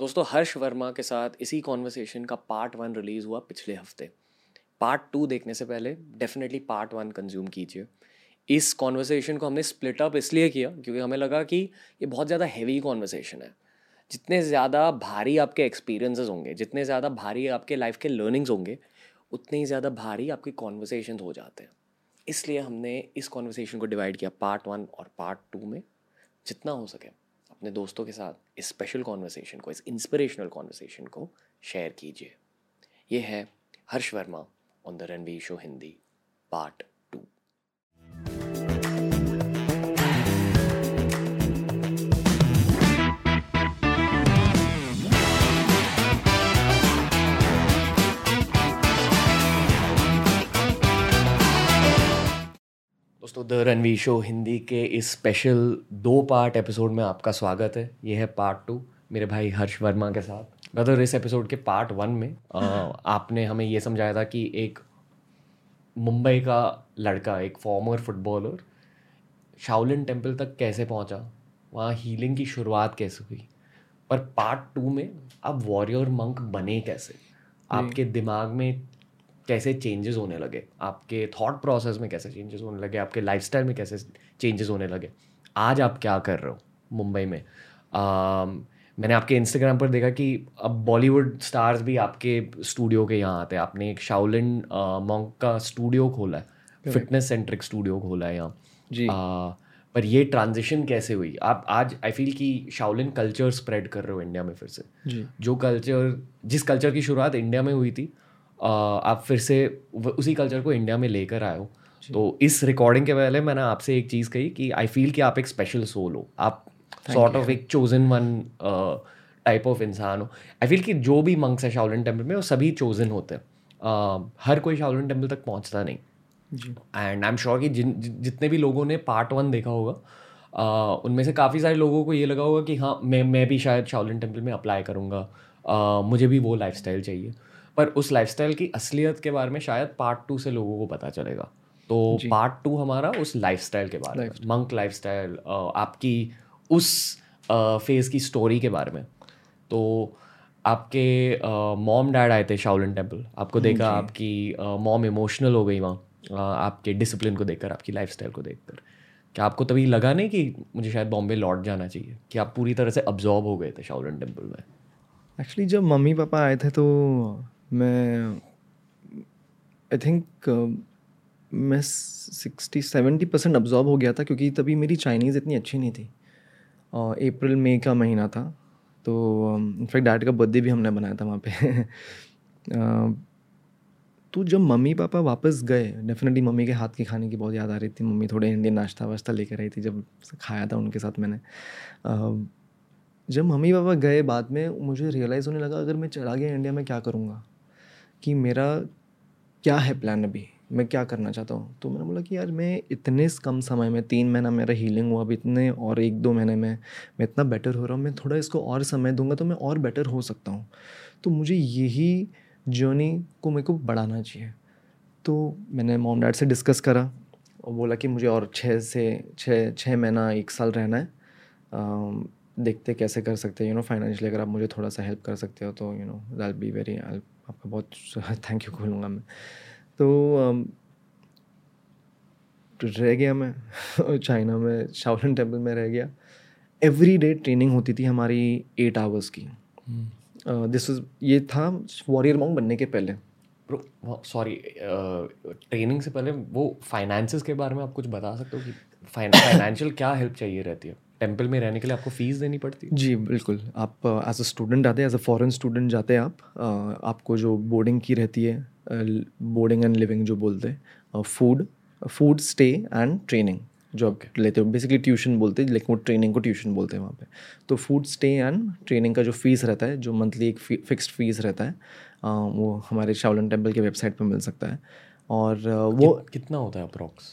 दोस्तों, हर्ष वर्मा के साथ इसी कॉन्वर्सेशन का पार्ट वन रिलीज़ हुआ पिछले हफ़्ते। पार्ट टू देखने से पहले डेफिनेटली पार्ट वन कंज्यूम कीजिए। इस कॉन्वर्सेशन को हमने स्प्लिट अप इसलिए किया क्योंकि हमें लगा कि ये बहुत ज़्यादा हैवी कॉन्वर्सेशन है। जितने ज़्यादा भारी आपके एक्सपीरियंसेस होंगे, जितने ज़्यादा भारी आपके लाइफ के लर्निंग्स होंगे, उतने ही ज़्यादा भारी आपके कॉन्वर्सेशन हो जाते हैं। इसलिए हमने इस कॉन्वर्सेशन को डिवाइड किया पार्ट वन और पार्ट टू में, जितना हो सके। अपने दोस्तों के साथ इस स्पेशल कॉन्वर्सेशन को, इस इंस्पिरेशनल कॉन्वर्सेशन को शेयर कीजिए। ये है Harsh Verma on the Ranveer show Hindi part दोस्तों द रणवीर शो हिंदी के इस स्पेशल दो पार्ट एपिसोड में आपका स्वागत है। ये है पार्ट टू मेरे भाई हर्ष वर्मा के साथ। ब्रदर इस एपिसोड के पार्ट वन में आ, आपने हमें ये समझाया था कि एक मुंबई का लड़का एक फॉर्मर फुटबॉलर शाओलिन टेंपल तक कैसे पहुँचा? वहाँ हीलिंग की शुरुआत कैसे हुई? पर पार्ट टू में आप वॉरियर मंक बने कैसे? आपके दिमाग में कैसे चेंजेस होने लगे? आपके थॉट प्रोसेस में कैसे चेंजेस होने लगे? आपके लाइफस्टाइल में कैसे चेंजेस होने लगे? आज आप क्या कर रहे हो मुंबई में? मैंने आपके इंस्टाग्राम पर देखा कि अब बॉलीवुड स्टार्स भी आपके स्टूडियो के यहाँ आते हैं। आपने एक शाओलिन मॉन्क का स्टूडियो खोला है। फिटनेस सेंट्रिक स्टूडियो खोला है यहाँ। जी। आ, पर ये ट्रांजिशन कैसे हुई? आप आज आई फील कि शाओलिन कल्चर स्प्रेड कर रहे हो इंडिया में फिर से। जी। जो कल्चर जिस कल्चर की शुरुआत इंडिया में हुई थी आप फिर से उसी कल्चर को इंडिया में लेकर आए हो। तो इस रिकॉर्डिंग के पहले मैंने आपसे एक चीज़ कही कि आई फील कि आप एक स्पेशल सोल हो। आप सॉर्ट ऑफ़ एक चोजन वन टाइप ऑफ़ इंसान हो। आई फील कि जो भी मंक्स है शाओलिन टेंपल में वो सभी चोजन होते हैं। आ, हर कोई शाओलिन टेंपल तक पहुँचता नहीं। एंड आई एम श्योर कि जिन जितने भी लोगों ने पार्ट वन देखा होगा आ, उनमें से काफ़ी सारे लोगों को ये लगा होगा कि हाँ मैं मैं भी शायद शाओलिन टेंपल में अप्लाई करूँगा। आ, मुझे भी वो लाइफस्टाइल चाहिए। पर उस लाइफस्टाइल की असलियत के बारे में शायद पार्ट टू से लोगों को पता चलेगा। तो पार्ट टू हमारा उस लाइफस्टाइल के बारे में मंक लाइफस्टाइल आपकी उस फ़ेज़ की स्टोरी के बारे में। तो आपके मॉम डैड आए थे शाओलिन टेंपल आपको देखा आपकी मॉम इमोशनल हो गई वहाँ आपके डिसिप्लिन को देखकर आपकी लाइफस्टाइल को देखकर। क्या आपको तभी लगा नहीं कि मुझे शायद बॉम्बे लौट जाना चाहिए? कि आप पूरी तरह से अब्जॉर्ब हो गए थे शाओलिन टेंपल में? एक्चुअली जब मम्मी पापा आए थे तो मैं आई थिंक मैं सिक्सटी सेवेंटी परसेंट अब्जॉर्ब हो गया था क्योंकि तभी मेरी चाइनीज़ इतनी अच्छी नहीं थी। अप्रैल मई का महीना था। तो इनफैक्ट डैड का बर्थडे भी हमने बनाया था वहाँ पे। तो जब मम्मी पापा वापस गए डेफिनेटली मम्मी के हाथ की खाने की बहुत याद आ रही थी। मम्मी थोड़े इंडियन नाश्ता वाश्ता लेकर आई थी जब खाया था उनके साथ मैंने। जब मम्मी पापा गए बाद में मुझे रियलाइज़ होने लगा, अगर मैं चला गया इंडिया में क्या करूँगा? कि मेरा क्या है प्लान अभी? मैं क्या करना चाहता हूँ? तो मैंने बोला कि यार मैं इतने कम समय में तीन महीना मेरा हीलिंग हुआ अब इतने और एक दो महीने में मैं इतना बेटर हो रहा हूँ मैं थोड़ा इसको और समय दूँगा तो मैं और बेटर हो सकता हूँ। तो मुझे यही जर्नी को मेरे को बढ़ाना चाहिए। तो मैंने मॉम डैड से डिस्कस करा और बोला कि मुझे और छः से छः छः महीना एक साल रहना है। अम, देखते कैसे कर सकते हैं यू नो फाइनेंशियली अगर आप मुझे थोड़ा सा हेल्प कर सकते हो तो you know they'll be very आपका बहुत थैंक यू बोलूँगा मैं। तो तो रह गया मैं चाइना में शाओलिन टेंपल में रह गया। एवरी डे ट्रेनिंग होती थी हमारी एट आवर्स की। दिस वाज ये था वॉरियर मॉन्ग बनने के पहले। सॉरी ट्रेनिंग से पहले वो फाइनेंसेस के बारे में आप कुछ बता सकते हो कि फाइनेंशियल क्या हेल्प चाहिए रहती है? टेंपल में रहने के लिए आपको फ़ीस देनी पड़ती है? जी बिल्कुल। आप एज अ स्टूडेंट आते हैं एज अ फॉरेन स्टूडेंट जाते हैं आप अ, आपको जो बोर्डिंग की रहती है बोर्डिंग एंड लिविंग जो बोलते हैं food food stay and training जो आप लेते हो। बेसिकली ट्यूशन बोलते हैं लेकिन वो ट्रेनिंग को ट्यूशन बोलते हैं वहाँ पे। तो फ़ूड स्टे एंड ट्रेनिंग का जो फ़ीस रहता है जो मंथली एक फिक्स्ड फ़ीस रहता है अ, वो हमारे शाओलिन टेंपल के वेबसाइट पे मिल सकता है। और अ, वो कितना होता है approx?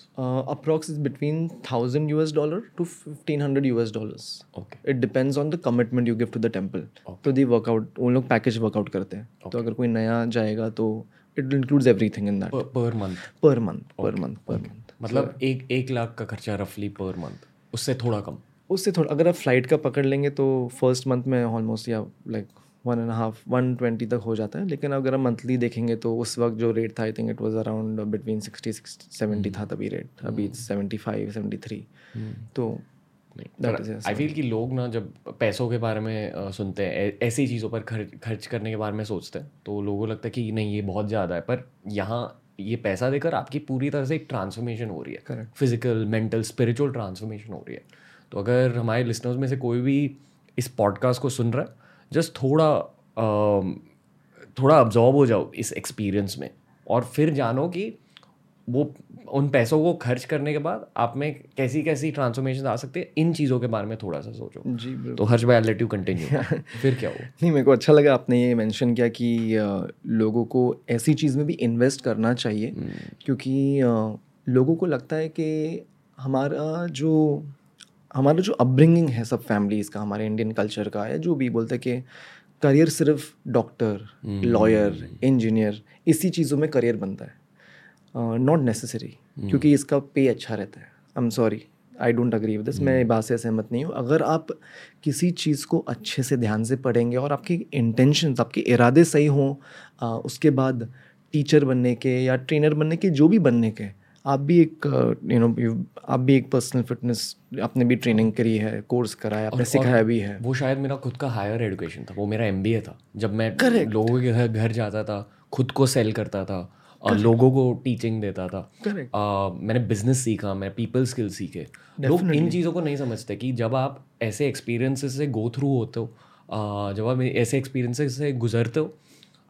Approx is between thousand U S dollar to fifteen hundred U S dollars okay it depends on the commitment you give to the temple तो दी वर्कआउट उन लोग पैकेज वर्कआउट करते हैं। तो अगर कोई नया जाएगा तो it includes everything in that per month per month per month per month मतलब एक एक लाख का खर्चा रफली पर मंथ उससे थोड़ा कम? उससे थोड़ा अगर आप फ़्लाइट का पकड़ लेंगे तो फ़र्स्ट मंथ में ऑलमोस्ट या like one and half one twenty तक हो जाता है। लेकिन अगर हम मंथली देखेंगे तो उस वक्त जो रेट था I think it was around between sixty seventy था तभी रेट अभी सेवेंटी फाइव सेवेंटी थ्री तो आई फील कि लोग ना जब पैसों के बारे में अ, सुनते हैं ऐसी चीज़ों पर खर्च खर्च करने के बारे में सोचते हैं तो लोगों को लगता है कि नहीं ये बहुत ज़्यादा है। पर यहाँ ये पैसा देकर आपकी पूरी तरह से एक ट्रांसफॉर्मेशन हो रही है। Correct. Physical mental spiritual transformation हो रही है। तो अगर हमारे लिसनर्स में से कोई भी इस पॉडकास्ट को सुन रहा है जस्ट थोड़ा थोड़ा अब्जॉर्ब हो जाओ इस एक्सपीरियंस में। और फिर जानो कि वो उन पैसों को खर्च करने के बाद आप में कैसी कैसी ट्रांसफॉर्मेशन आ सकती है इन चीज़ों के बारे में थोड़ा सा सोचो। जी तो हर्ष भाई लेट यू कंटिन्यू फिर क्या हो नहीं मेरे को अच्छा लगा आपने ये मेंशन किया कि लोगों को ऐसी चीज़ में भी इन्वेस्ट करना चाहिए। क्योंकि लोगों को लगता है कि हमारा जो हमारा जो अपब्रिंगिंग है सब फैमिलीज़ का हमारे इंडियन कल्चर का है जो भी बोलते हैं कि करियर सिर्फ़ डॉक्टर लॉयर इंजीनियर इसी चीज़ों में करियर बनता है। नॉट नेसेसरी क्योंकि इसका पे अच्छा रहता है। I am sorry I don't agree with this मैं बात से सहमत नहीं हूँ। अगर आप किसी चीज़ को अच्छे से ध्यान से पढ़ेंगे और आपकी इंटेंशन आपके इरादे सही हों उसके बाद टीचर बनने के या ट्रेनर बनने के जो भी बनने के आप भी एक यू नो आप भी एक पर्सनल फिटनेस आपने भी ट्रेनिंग करी है कोर्स कराया आपने सिखाया भी है। वो शायद मेरा खुद का हायर एजुकेशन था वो मेरा एमबीए था। जब मैं Correct. लोगों के घर घर जाता था खुद को सेल करता था और लोगों को टीचिंग देता था। आ, मैंने बिज़नेस सीखा मैं पीपल स्किल सीखे। लोग इन चीज़ों को नहीं समझते कि जब आप ऐसे एक्सपीरियंसेस से गो थ्रू होते हो आ, जब आप ऐसे एक्सपीरियंसेस से गुजरते हो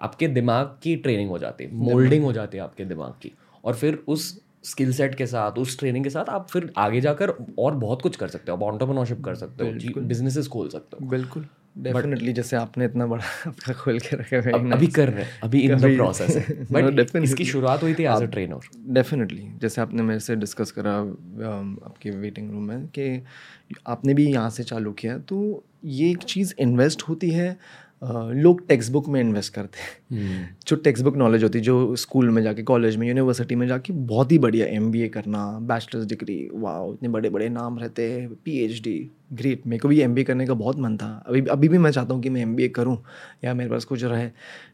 आपके दिमाग की ट्रेनिंग हो जाती है मोल्डिंग हो जाती है आपके दिमाग की। और फिर उस स्किल सेट के साथ उस ट्रेनिंग के साथ आप फिर आगे जाकर और बहुत कुछ कर सकते हो आप ऑन्टरप्रनोरशिप कर सकते हो बिजनेसेस खोल सकते हो। बिल्कुल। डेफिनेटली जैसे आपने इतना बड़ा खोल के रखा है अब अभी कर रहे हैं अभी इन द प्रोसेस है। बट इसकी शुरुआत हुई थी एज अ ट्रेनर डेफिनेटली जैसे आपने मेरे से डिस्कस करा आपके वेटिंग रूम में कि आपने भी यहाँ से चालू किया तो ये एक चीज़ इन्वेस्ट होती है लोग टेक्स्ट बुक में इन्वेस्ट करते हैं। जो टेक्स्ट बुक नॉलेज होती है जो स्कूल में जाके कॉलेज में यूनिवर्सिटी में जाके बहुत ही बढ़िया एमबीए करना बैचलर्स डिग्री वाह इतने बड़े बड़े नाम रहते हैं पी एच डी ग्रेट मेरे को भी एम करने का बहुत मन था। अभी अभी भी मैं चाहता हूँ कि मैं एम बी ए करूँ, या मेरे पास कुछ रहे।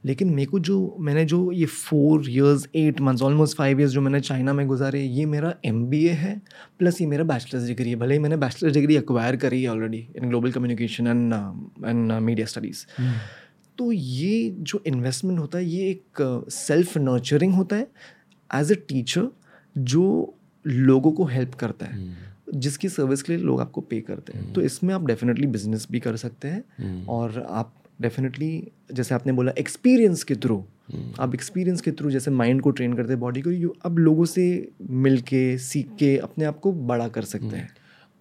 लेकिन मेरे को जो, मैंने जो ये four years eight months almost five years जो मैंने चाइना में गुजारे, ये मेरा एम है प्लस ये मेरा बैचलर्स डिग्री है। भले ही मैंने बैचलर्स डिग्री एक्वायर करी है already in global communication and and media studies तो ये जो इन्वेस्टमेंट होता है ये एक सेल्फ नर्चरिंग होता है एज अ टीचर जो लोगों को हेल्प करता है। जिसकी सर्विस के लिए लोग आपको पे करते हैं। तो इसमें आप डेफिनेटली बिज़नेस भी कर सकते हैं और आप डेफिनेटली जैसे आपने बोला एक्सपीरियंस के थ्रू आप एक्सपीरियंस के थ्रू जैसे माइंड को ट्रेन करते हैं बॉडी को यू अब लोगों से मिल के सीख के अपने आप को बड़ा कर सकते हैं।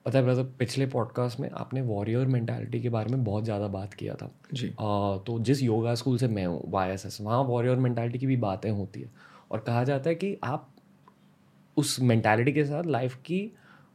पता है ब्रदर पिछले पॉडकास्ट में आपने वॉरियर मेंटालिटी के बारे में बहुत ज़्यादा बात किया था। जी। आ, तो जिस योगा स्कूल से मैं हूँ वाई एस एस वहाँ वॉरियर मेंटालिटी की भी बातें होती है। और कहा जाता है कि आप उस मेंटालिटी के साथ लाइफ की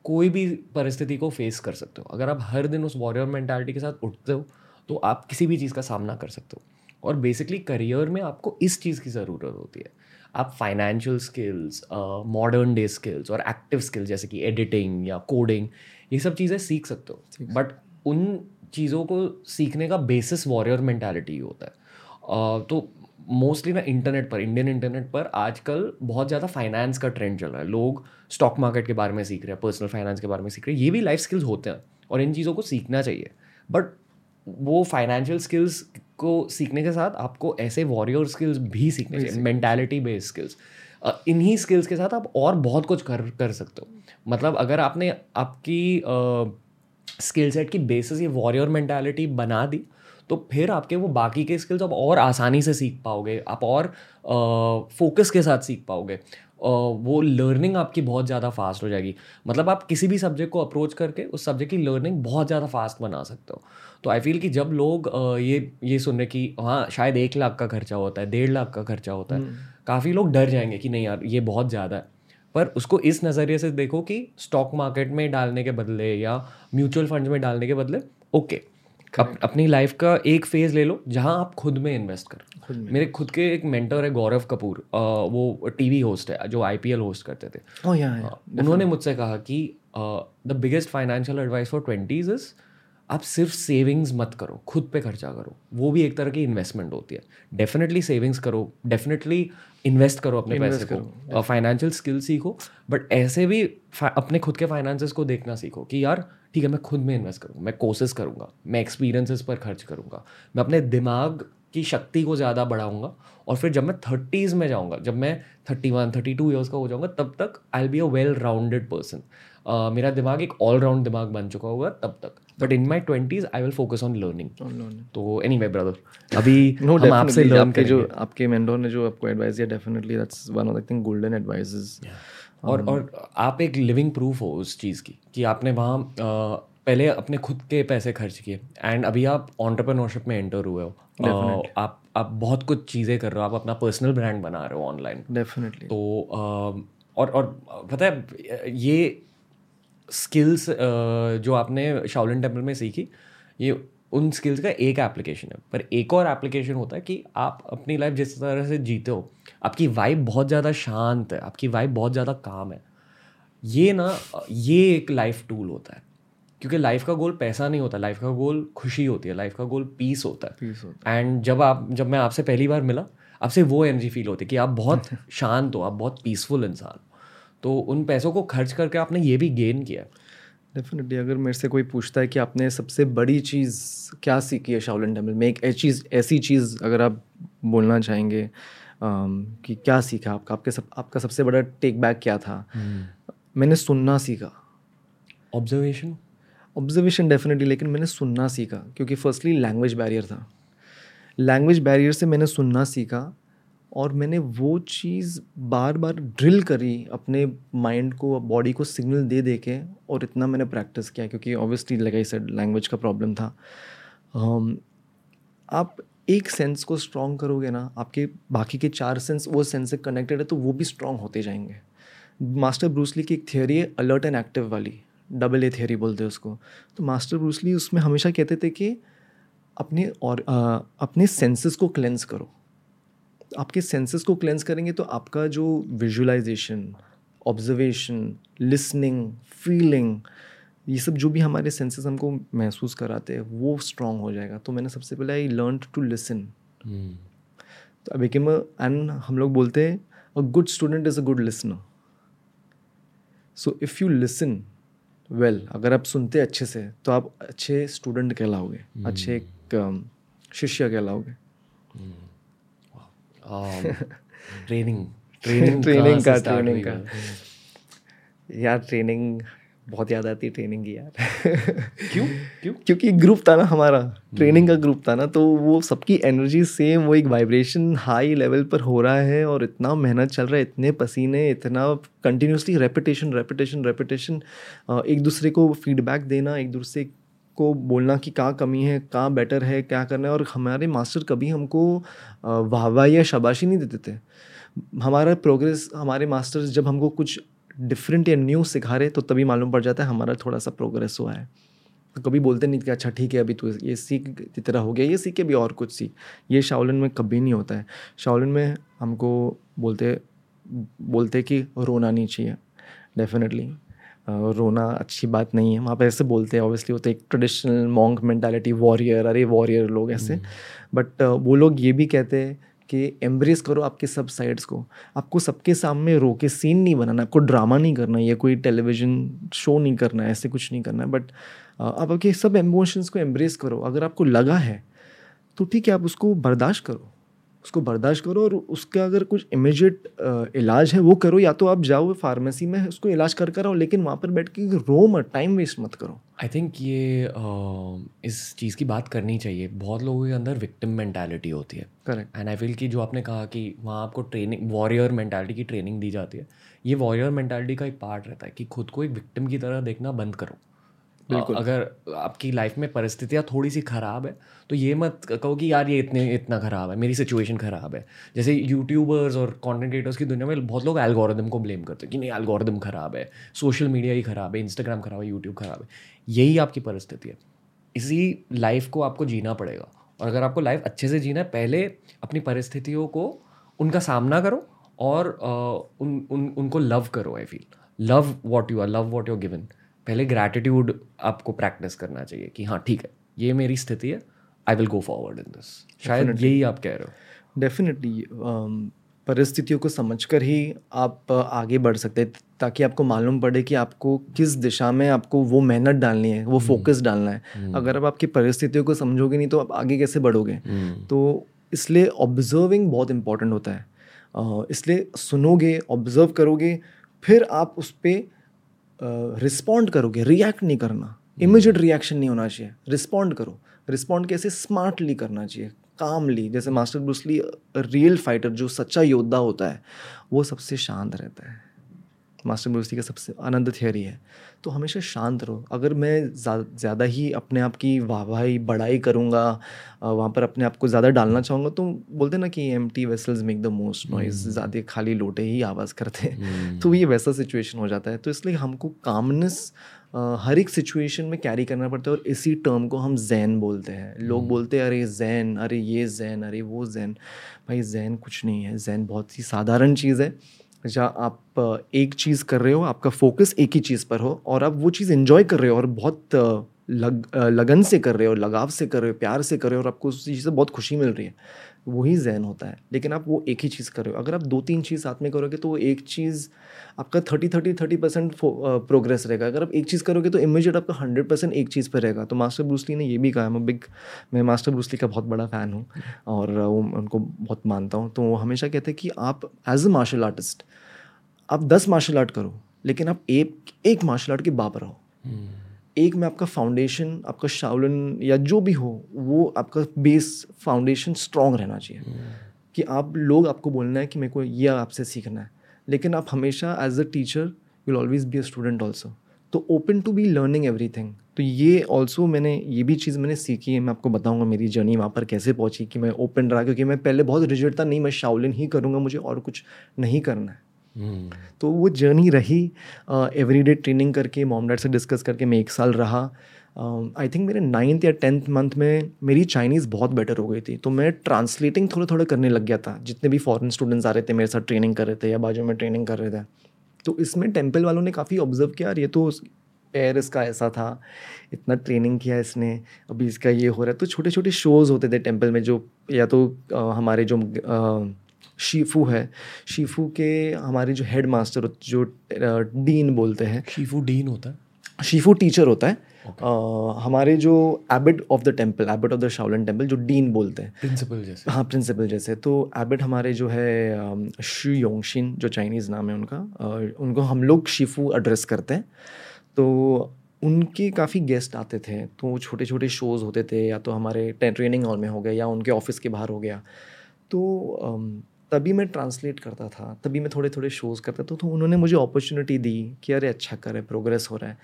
कोई भी परिस्थिति को फेस कर सकते हो। अगर आप हर दिन उस वॉरियर मेंटालिटी के साथ उठते हो तो आप किसी भी चीज़ का सामना कर सकते हो। और बेसिकली करियर में आपको इस चीज़ की ज़रूरत होती है। आप financial skills modern day skills और एक्टिव स्किल्स जैसे कि एडिटिंग या कोडिंग ये सब चीज़ें सीख सकते हो। बट उन चीज़ों को सीखने का बेसिस वॉरियर मेंटालिटी होता है। अ, तो मोस्टली ना इंटरनेट पर इंडियन इंटरनेट पर आजकल बहुत ज़्यादा फाइनेंस का ट्रेंड चल रहा है। लोग स्टॉक मार्केट के बारे में सीख रहे हैं पर्सनल फाइनेंस के बारे में सीख रहे हैं। ये भी लाइफ स्किल्स होते हैं और इन चीज़ों को सीखना चाहिए। बट वो फाइनेंशियल स्किल्स को सीखने के साथ आपको ऐसे वॉरियर स्किल्स भी सीखने चाहिए मेंटालिटी बेस्ड स्किल्स इन्हीं स्किल्स के साथ आप और बहुत कुछ कर कर सकते हो। मतलब अगर आपने आपकी स्किल सेट की बेसिस ये वॉरियर मेंटालिटी बना दी तो फिर आपके वो बाकी के स्किल्स आप और आसानी से सीख पाओगे, आप और फोकस के साथ सीख पाओगे। वो लर्निंग आपकी बहुत ज़्यादा फास्ट हो जाएगी। मतलब आप किसी भी सब्जेक्ट को अप्रोच करके उस सब्जेक्ट की लर्निंग बहुत ज़्यादा फास्ट बना सकते हो। तो आई फील कि जब लोग ये ये सुन रहे कि हाँ शायद एक लाख का खर्चा होता है डेढ़ लाख का खर्चा होता है काफ़ी लोग डर जाएँगे कि नहीं यार ये बहुत ज़्यादा है। पर उसको इस नज़रिए से देखो कि स्टॉक मार्केट में डालने के बदले या म्यूचुअल फंड्स में डालने के बदले ओके अप, अपनी लाइफ का एक फ़ेज़ ले लो जहाँ आप खुद में इन्वेस्ट करो। मेरे खुद के एक मेंटर है गौरव कपूर अ, वो टीवी होस्ट है जो आईपीएल होस्ट करते थे। ओ या या उन्होंने मुझसे कहा कि the biggest financial advice for twenties is आप सिर्फ़ सेविंग्स मत करो खुद पे खर्चा करो। वो भी एक तरह की इन्वेस्टमेंट होती है। डेफिनेटली सेविंग्स करो डेफिनेटली इन्वेस्ट करो अपने पैसे को फाइनेंशियल स्किल सीखो बट ऐसे भी अपने खुद के फाइनेंसेस को देखना सीखो कि यार ठीक है मैं खुद में इन्वेस्ट करूँगा मैं कोर्सेज करूँगा मैं एक्सपीरियंसेस पर खर्च करूँगा मैं अपने दिमाग की शक्ति को ज़्यादा बढ़ाऊँगा और फिर जब मैं थर्टीज़ में जाऊँगा जब मैं thirty one thirty two years का हो जाऊँगा तब तक I will be a well rounded person मेरा दिमाग एक ऑल राउंड दिमाग बन चुका होगा तब तक। But in my twenties I will focus on learning तो एनी वे ब्रदर अभी नो हम आपसे लर्न आपके जो आपके मेंटोर ने जो आपको एडवाइस दिया definitely that's one of the thing golden advices और और आप एक लिविंग प्रूफ हो उस चीज़ की कि आपने वहाँ पहले अपने खुद के पैसे खर्च किए एंड अभी आप ऑन्टरप्रनोरशिप में एंटर हुए हो। आप आप बहुत कुछ चीज़ें कर रहे हो आप अपना पर्सनल ब्रांड बना रहे हो ऑनलाइन डेफिनेटली तो और और पता है ये स्किल्स जो आपने शाओलिन टेंपल में सीखी ये उन स्किल्स का एक एप्लीकेशन है। पर एक और एप्लीकेशन होता है कि आप अपनी लाइफ जिस तरह से जीते हो आपकी वाइब बहुत ज़्यादा शांत है आपकी वाइब बहुत ज़्यादा काम है। ये ना ये एक लाइफ टूल होता है। क्योंकि लाइफ का गोल पैसा नहीं होता लाइफ का गोल खुशी होती है लाइफ का गोल पीस होता है। एंड जब आप जब मैं आपसे पहली बार मिला आपसे वो एनर्जी फील होती है कि आप बहुत शांत हो आप बहुत पीसफुल इंसान हो। तो उन पैसों को खर्च करके आपने ये भी गेन किया। डेफिनेटली अगर मेरे से कोई पूछता है कि आपने सबसे बड़ी चीज़ क्या सीखी है शाओलिन टेंपल में? एक ऐसी चीज़ ऐसी चीज़ अगर आप बोलना चाहेंगे अम, कि क्या सीखा आपका? आपके सब आपका सबसे बड़ा टेक बैक क्या था? hmm. मैंने सुनना सीखा। ऑब्जर्वेशन ऑब्जर्वेशन डेफिनेटली लेकिन मैंने सुनना सीखा क्योंकि फर्स्टली लैंग्वेज बैरियर था। लैंग्वेज बैरियर से मैंने सुनना सीखा और मैंने वो चीज़ बार बार ड्रिल करी अपने माइंड को बॉडी को सिग्नल दे दे के और इतना मैंने प्रैक्टिस किया क्योंकि ऑब्वियसली लगा सेड लैंग्वेज का प्रॉब्लम था। um, आप एक सेंस को स्ट्रॉन्ग करोगे ना आपके बाकी के चार सेंस वो सेंस से कनेक्टेड है तो वो भी स्ट्रॉन्ग होते जाएँगे। मास्टर ब्रूसली की एक थियोरी है अलर्ट एंड एक्टिव वाली डबल ए थियोरी बोलते हैं उसको। तो मास्टर ब्रूसली उसमें हमेशा कहते थे कि अपने और अ, अपने सेंसेस को क्लेंस करो। आपके सेंसेस को क्लेंस करेंगे तो आपका जो विजुअलाइजेशन ऑब्जर्वेशन लिसनिंग फीलिंग ये सब जो भी हमारे सेंसेस हमको महसूस कराते हैं वो स्ट्रांग हो जाएगा। तो मैंने सबसे पहले आई लर्न टू लिसन तो अब एक एंड हम लोग बोलते हैं a good student is a good listener so if you listen well अगर आप सुनते अच्छे से तो आप अच्छे स्टूडेंट कहलाओगे अच्छे एक um, शिष्य कहलाओगे। ट्रेनिंग ट्रेनिंग ट्रेनिंग का ट्रेनिंग का। यार ट्रेनिंग बहुत याद आती है ट्रेनिंग की यार। क्यों? क्यों? क्योंकि ग्रुप था ना हमारा ट्रेनिंग का ग्रुप था ना तो वो सबकी एनर्जी सेम वो एक वाइब्रेशन हाई लेवल पर हो रहा है और इतना मेहनत चल रहा है इतने पसीने इतना कंटिन्यूसली रेपिटेशन रेपिटेशन रेपिटेशन एक दूसरे को फीडबैक देना एक दूसरे को बोलना कि कहाँ कमी है, कहाँ बेटर है, क्या करना है और हमारे मास्टर कभी हमको वाहवाह या शाबाशी नहीं देते थे। हमारा प्रोग्रेस हमारे मास्टर्स जब हमको कुछ डिफरेंट या न्यू सिखा रहे तो तभी मालूम पड़ जाता है हमारा थोड़ा सा प्रोग्रेस हुआ है। कभी बोलते नहीं कि अच्छा ठीक है, अभी तो ये सीख की तरह हो गया, ये सीख के भी और कुछ सीख। ये शाओलिन में कभी नहीं होता है। शाओलिन में हमको बोलते बोलते कि रोना नहीं चाहिए डेफिनेटली रोना अच्छी बात नहीं है। वहाँ पे ऐसे बोलते हैं ऑब्वियसली होते एक ट्रेडिशनल मॉन्ग मेंटालिटी वॉरियर अरे वॉरियर लोग ऐसे। बट वो लोग ये भी कहते हैं कि एम्ब्रेस करो आपके सब साइड्स को। आपको सबके सामने रो के सीन नहीं बनाना आपको ड्रामा नहीं करना या कोई टेलीविज़न शो नहीं करना है ऐसे कुछ नहीं करना। है बट आप आपके सब इमोशंस को एम्ब्रेस करो। अगर आपको लगा है तो ठीक है आप उसको बर्दाश्त करो। उसको बर्दाश्त करो और उसका अगर कुछ इमिजिएट इलाज है वो करो। या तो आप जाओ फार्मेसी में उसको इलाज कर कर आओ लेकिन वहाँ पर बैठ के रो मत टाइम वेस्ट मत करो। आई थिंक ये अ, इस चीज़ की बात करनी चाहिए। बहुत लोगों के अंदर विक्टिम मैंटेलिटी होती है। करेक्ट एंड आई फील कि जो आपने कहा कि वहाँ आपको ट्रेनिंग वॉरियर मैंटेलिटी की ट्रेनिंग दी जाती है ये वॉरियर मेंटालिटी का एक पार्ट रहता है कि खुद को एक विक्टिम की तरह देखना बंद करो। अगर आपकी लाइफ में परिस्थितियाँ थोड़ी सी ख़राब है तो ये मत कहो कि यार ये इतने इतना ख़राब है मेरी सिचुएशन ख़राब है। जैसे यूट्यूबर्स और कॉन्टेंट क्रिएटर्स की दुनिया में बहुत लोग एल्गोरिदम को ब्लेम करते हैं कि नहीं एल्गोरिदम ख़राब है सोशल मीडिया ही ख़राब है इंस्टाग्राम ख़राब है यूट्यूब ख़राब है। यही आपकी परिस्थिति है। इसी लाइफ को आपको जीना पड़ेगा। और अगर आपको लाइफ अच्छे से जीना है पहले अपनी परिस्थितियों को उनका सामना करो और उन, उन उनको लव करो I feel love what you are love what you given पहले ग्रैटिट्यूड आपको प्रैक्टिस करना चाहिए कि हाँ ठीक है ये मेरी स्थिति है I will go forward in this शायद यही आप कह रहे हो डेफिनेटली परिस्थितियों को समझकर ही आप आगे बढ़ सकते हैं ताकि आपको मालूम पड़े कि आपको किस दिशा में आपको वो मेहनत डालनी है वो फोकस हम्म। डालना है हम्म। अगर आप आपकी परिस्थितियों को समझोगे नहीं तो आप आगे कैसे बढ़ोगे हम्म। तो इसलिए ऑब्जर्विंग बहुत इंपॉर्टेंट होता है इसलिए सुनोगे ऑब्ज़र्व करोगे फिर आप उस पर रिस्पॉन्ड करोगे रिएक्ट नहीं करना। इमिजिएट रिएक्शन नहीं होना चाहिए। रिस्पॉन्ड करो। रिस्पॉन्ड कैसे? स्मार्टली करना चाहिए। कामली जैसे मास्टर ब्रूसली रियल फाइटर जो सच्चा योद्धा होता है, वो सबसे शांत रहता है। मास्टर ब्रूसली का सबसे आनंद थियरी है। तो हमेशा शांत रहो। अगर मैं ज़्यादा ही अपने आप की वाहवाही बड़ाई करूँगा वहाँ पर अपने आप को ज़्यादा डालना चाहूँगा तो बोलते ना कि empty vessels make the most noise ज़्यादा खाली लोटे ही आवाज़ करते हैं। hmm. तो ये वैसा सिचुएशन हो जाता है। तो इसलिए हमको कामनेस हर एक सिचुएशन में कैरी करना पड़ता है और इसी टर्म को हम जैन बोलते हैं। लोग hmm. बोलते हैं अरे जैन अरे ये जैन अरे वो जैन भाई जैन कुछ नहीं है। जैन बहुत ही साधारण चीज़ है। जहाँ आप एक चीज़ कर रहे हो, आपका फोकस एक ही चीज़ पर हो और आप वो चीज़ इन्जॉय कर रहे हो और बहुत लग लगन से कर रहे हो, लगाव से कर रहे हो, प्यार से कर रहे हो और आपको उस चीज़ से बहुत खुशी मिल रही है, वही जहन होता है। लेकिन आप वो एक ही चीज़ कर रहे हो। अगर आप दो तीन चीज़ साथ में करोगे तो वो एक चीज़ आपका thirty thirty thirty percent progress रहेगा। अगर आप एक चीज़ करोगे तो इमीजिएट आपका हंड्रेड परसेंट एक चीज़ पर रहेगा। तो मास्टर ब्रूसली ने ये भी कहा मैं बिग मैं मास्टर ब्रूसली का बहुत बड़ा फ़ैन हूँ और वो उनको बहुत मानता हूँ। तो वो हमेशा कहते हैं कि आप एज अ मार्शल आर्टिस्ट आप दस मार्शल आर्ट करो लेकिन आप एक एक मार्शल आर्ट के बाप रहो। hmm. एक में आपका फाउंडेशन आपका शावलन या जो भी हो वो आपका बेस फाउंडेशन स्ट्रॉन्ग रहना चाहिए। hmm. कि आप लोग आपको बोलना है कि मेरे को ये आपसे सीखना है। लेकिन आप हमेशा as a teacher will always be a student also तो open to be learning everything तो ये ऑल्सो मैंने ये भी चीज़ मैंने सीखी है मैं आपको बताऊँगा मेरी जर्नी वहाँ पर कैसे पहुँची कि मैं ओपन रहा क्योंकि मैं पहले बहुत रिज़ल्ट था नहीं मैं शावलिन ही करूँगा मुझे और कुछ नहीं करना है। तो वो जर्नी रही एवरी डे ट्रेनिंग करके मॉम डैड से डिस्कस करके मैं एक साल रहा। आई थिंक मेरे नाइन्थ या टेंथ मंथ में मेरी चाइनीज़ बहुत बेटर हो गई थी। तो मैं ट्रांसलेटिंग थोड़ा थोड़ा करने लग गया था। जितने भी फॉरेन स्टूडेंट्स आ रहे थे मेरे साथ ट्रेनिंग कर रहे थे या बाजू में ट्रेनिंग कर रहे थे। तो इसमें टेंपल वालों ने काफ़ी ऑब्ज़र्व किया ये तो पैर इसका ऐसा था। इतना ट्रेनिंग किया इसने। अभी इसका ये हो रहा है। तो छोटे छोटे शोज़ होते थे टेंपल में जो या तो आ, हमारे जो आ, शीफू है। शीफू के हमारे जो हेड मास्टर जो डीन बोलते हैं। शीफू डीन होता है। शीफू टीचर होता है। Okay. uh, हमारे जो abbot of the temple abbot of the Shaolin temple जो डीन बोलते हैं। प्रिंसिपल जैसे। हाँ प्रिंसिपल जैसे। तो एबिट हमारे जो है शी योंगशिन जो चाइनीज़ नाम है उनका uh, उनको हम लोग शीफू एड्रेस करते हैं। तो उनके काफ़ी गेस्ट आते थे। तो छोटे छोटे शोज़ होते थे या तो हमारे ट्रेनिंग हॉल में हो गया या उनके ऑफ़िस के बाहर हो गया। तो तभी मैं ट्रांसलेट करता था तभी मैं थोड़े थोड़े शोज़ करता था। तो उन्होंने मुझे अपॉर्चुनिटी दी कि अरे अच्छा करे प्रोग्रेस हो रहा है।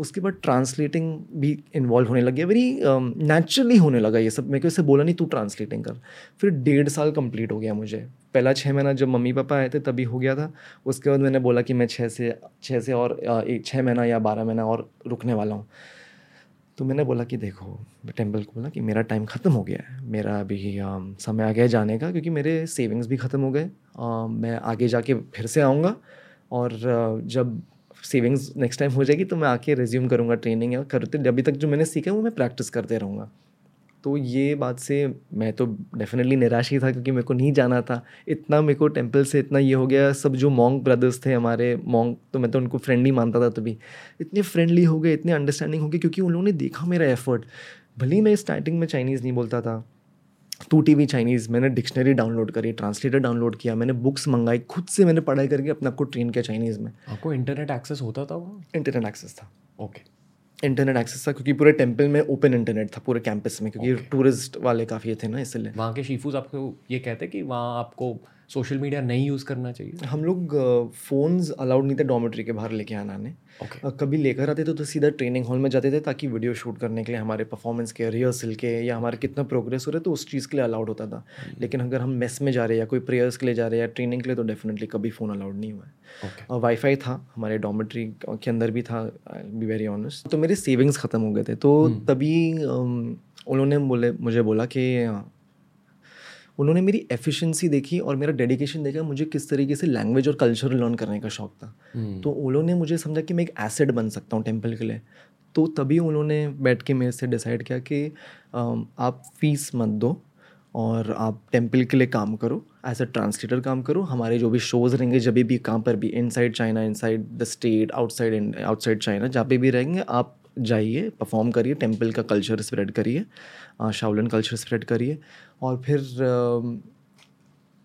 उसके बाद ट्रांसलेटिंग भी इन्वॉल्व होने लगी वेरी नेचुरली um, होने लगा ये सब। मेरे को इससे बोला नहीं तू ट्रांसलेटिंग कर। फिर डेढ़ साल कंप्लीट हो गया मुझे। पहला छः महीना जब मम्मी पापा आए थे तभी हो गया था। उसके बाद मैंने बोला कि मैं छः से छः से और एक छः महीना या बारह महीना और रुकने वाला हूँ। तो मैंने बोला कि देखो टेंपल को बोला कि मेरा टाइम ख़त्म हो गया है। मेरा अभी समय आ गया जाने का क्योंकि मेरे सेविंग्स भी ख़त्म हो गए। मैं आगे जाके फिर से आऊँगा और जब सेविंग्स नेक्स्ट टाइम हो जाएगी तो मैं आके रिज्यूम करूँगा ट्रेनिंग या करते अभी तक जो मैंने सीखा है, वो मैं प्रैक्टिस करते रहूँगा। तो ये बात से मैं तो डेफिनेटली निराश ही था, क्योंकि मेरे को नहीं जाना था। इतना मेरे को टेंपल से इतना ये हो गया, सब जो मॉन्ग ब्रदर्स थे हमारे मॉन्ग तो मैं तो उनको फ्रेंडली मानता था तभी। इतने फ्रेंडली हो गए, इतने अंडरस्टैंडिंग हो गए, क्योंकि उन लोगों ने देखा मेरा एफर्ट भले ही मैं स्टार्टिंग में चाइनीज़ नहीं बोलता था। टू हुई चाइनीज़ मैंने डिक्शनरी डाउनलोड करी ट्रांसलेटर डाउनलोड किया मैंने बुक्स मंगाई खुद से मैंने पढ़ाई करके अपने आपको ट्रेन किया चाइनीज़ में। आपको इंटरनेट एक्सेस होता था वो इंटरनेट एक्सेस था। ओके इंटरनेट एक्सेस था क्योंकि पूरे टेंपल में ओपन इंटरनेट था पूरे कैंपस में क्योंकि okay. टूरिस्ट वाले काफ़ी थे ना इसलिए। वहाँ के शीफूज आपको ये कहते कि वहाँ आपको सोशल मीडिया नहीं यूज़ करना चाहिए। हम लोग फ़ोन्स अलाउड नहीं थे डॉमेट्री के बाहर लेके आना ने। अ, कभी लेकर आते थे तो सीधा ट्रेनिंग हॉल में जाते थे ताकि वीडियो शूट करने के लिए हमारे परफॉर्मेंस के रिहर्सल के या हमारे कितना प्रोग्रेस हो रहा है तो उस चीज़ के लिए अलाउड होता था। लेकिन अगर हम मेस में जा रहे हैं या कोई प्रेयर्स के लिए जा रहे हैं या ट्रेनिंग के लिए तो डेफिनेटली कभी फ़ोन अलाउड नहीं हुआ है। और वाईफाई था हमारे डॉमेट्री के अंदर भी था बी वेरी ऑनेस्ट तो मेरे सेविंग्स ख़त्म हो गए थे तो तभी अम, उन्होंने बोले मुझे बोला कि उन्होंने मेरी एफिशिएंसी देखी और मेरा डेडिकेशन देखा मुझे किस तरीके से लैंग्वेज और कल्चर लर्न करने का शौक था। हम्म, तो उन्होंने मुझे समझा कि मैं एक एसेट बन सकता हूँ टेंपल के लिए। तो तभी उन्होंने बैठ के मेरे से डिसाइड किया कि आप फ़ीस मत दो और आप टेंपल के लिए काम करो एज अ ट्रांसलेटर काम करो। हमारे जो भी शोज़ रहेंगे जब भी कहाँ पर भी inside China inside the state outside outside China जहाँ पे भी रहेंगे आप जाइए परफॉर्म करिए टेंपल का कल्चर स्प्रेड करिए शावलन कल्चर स्प्रेड करिए। और फिर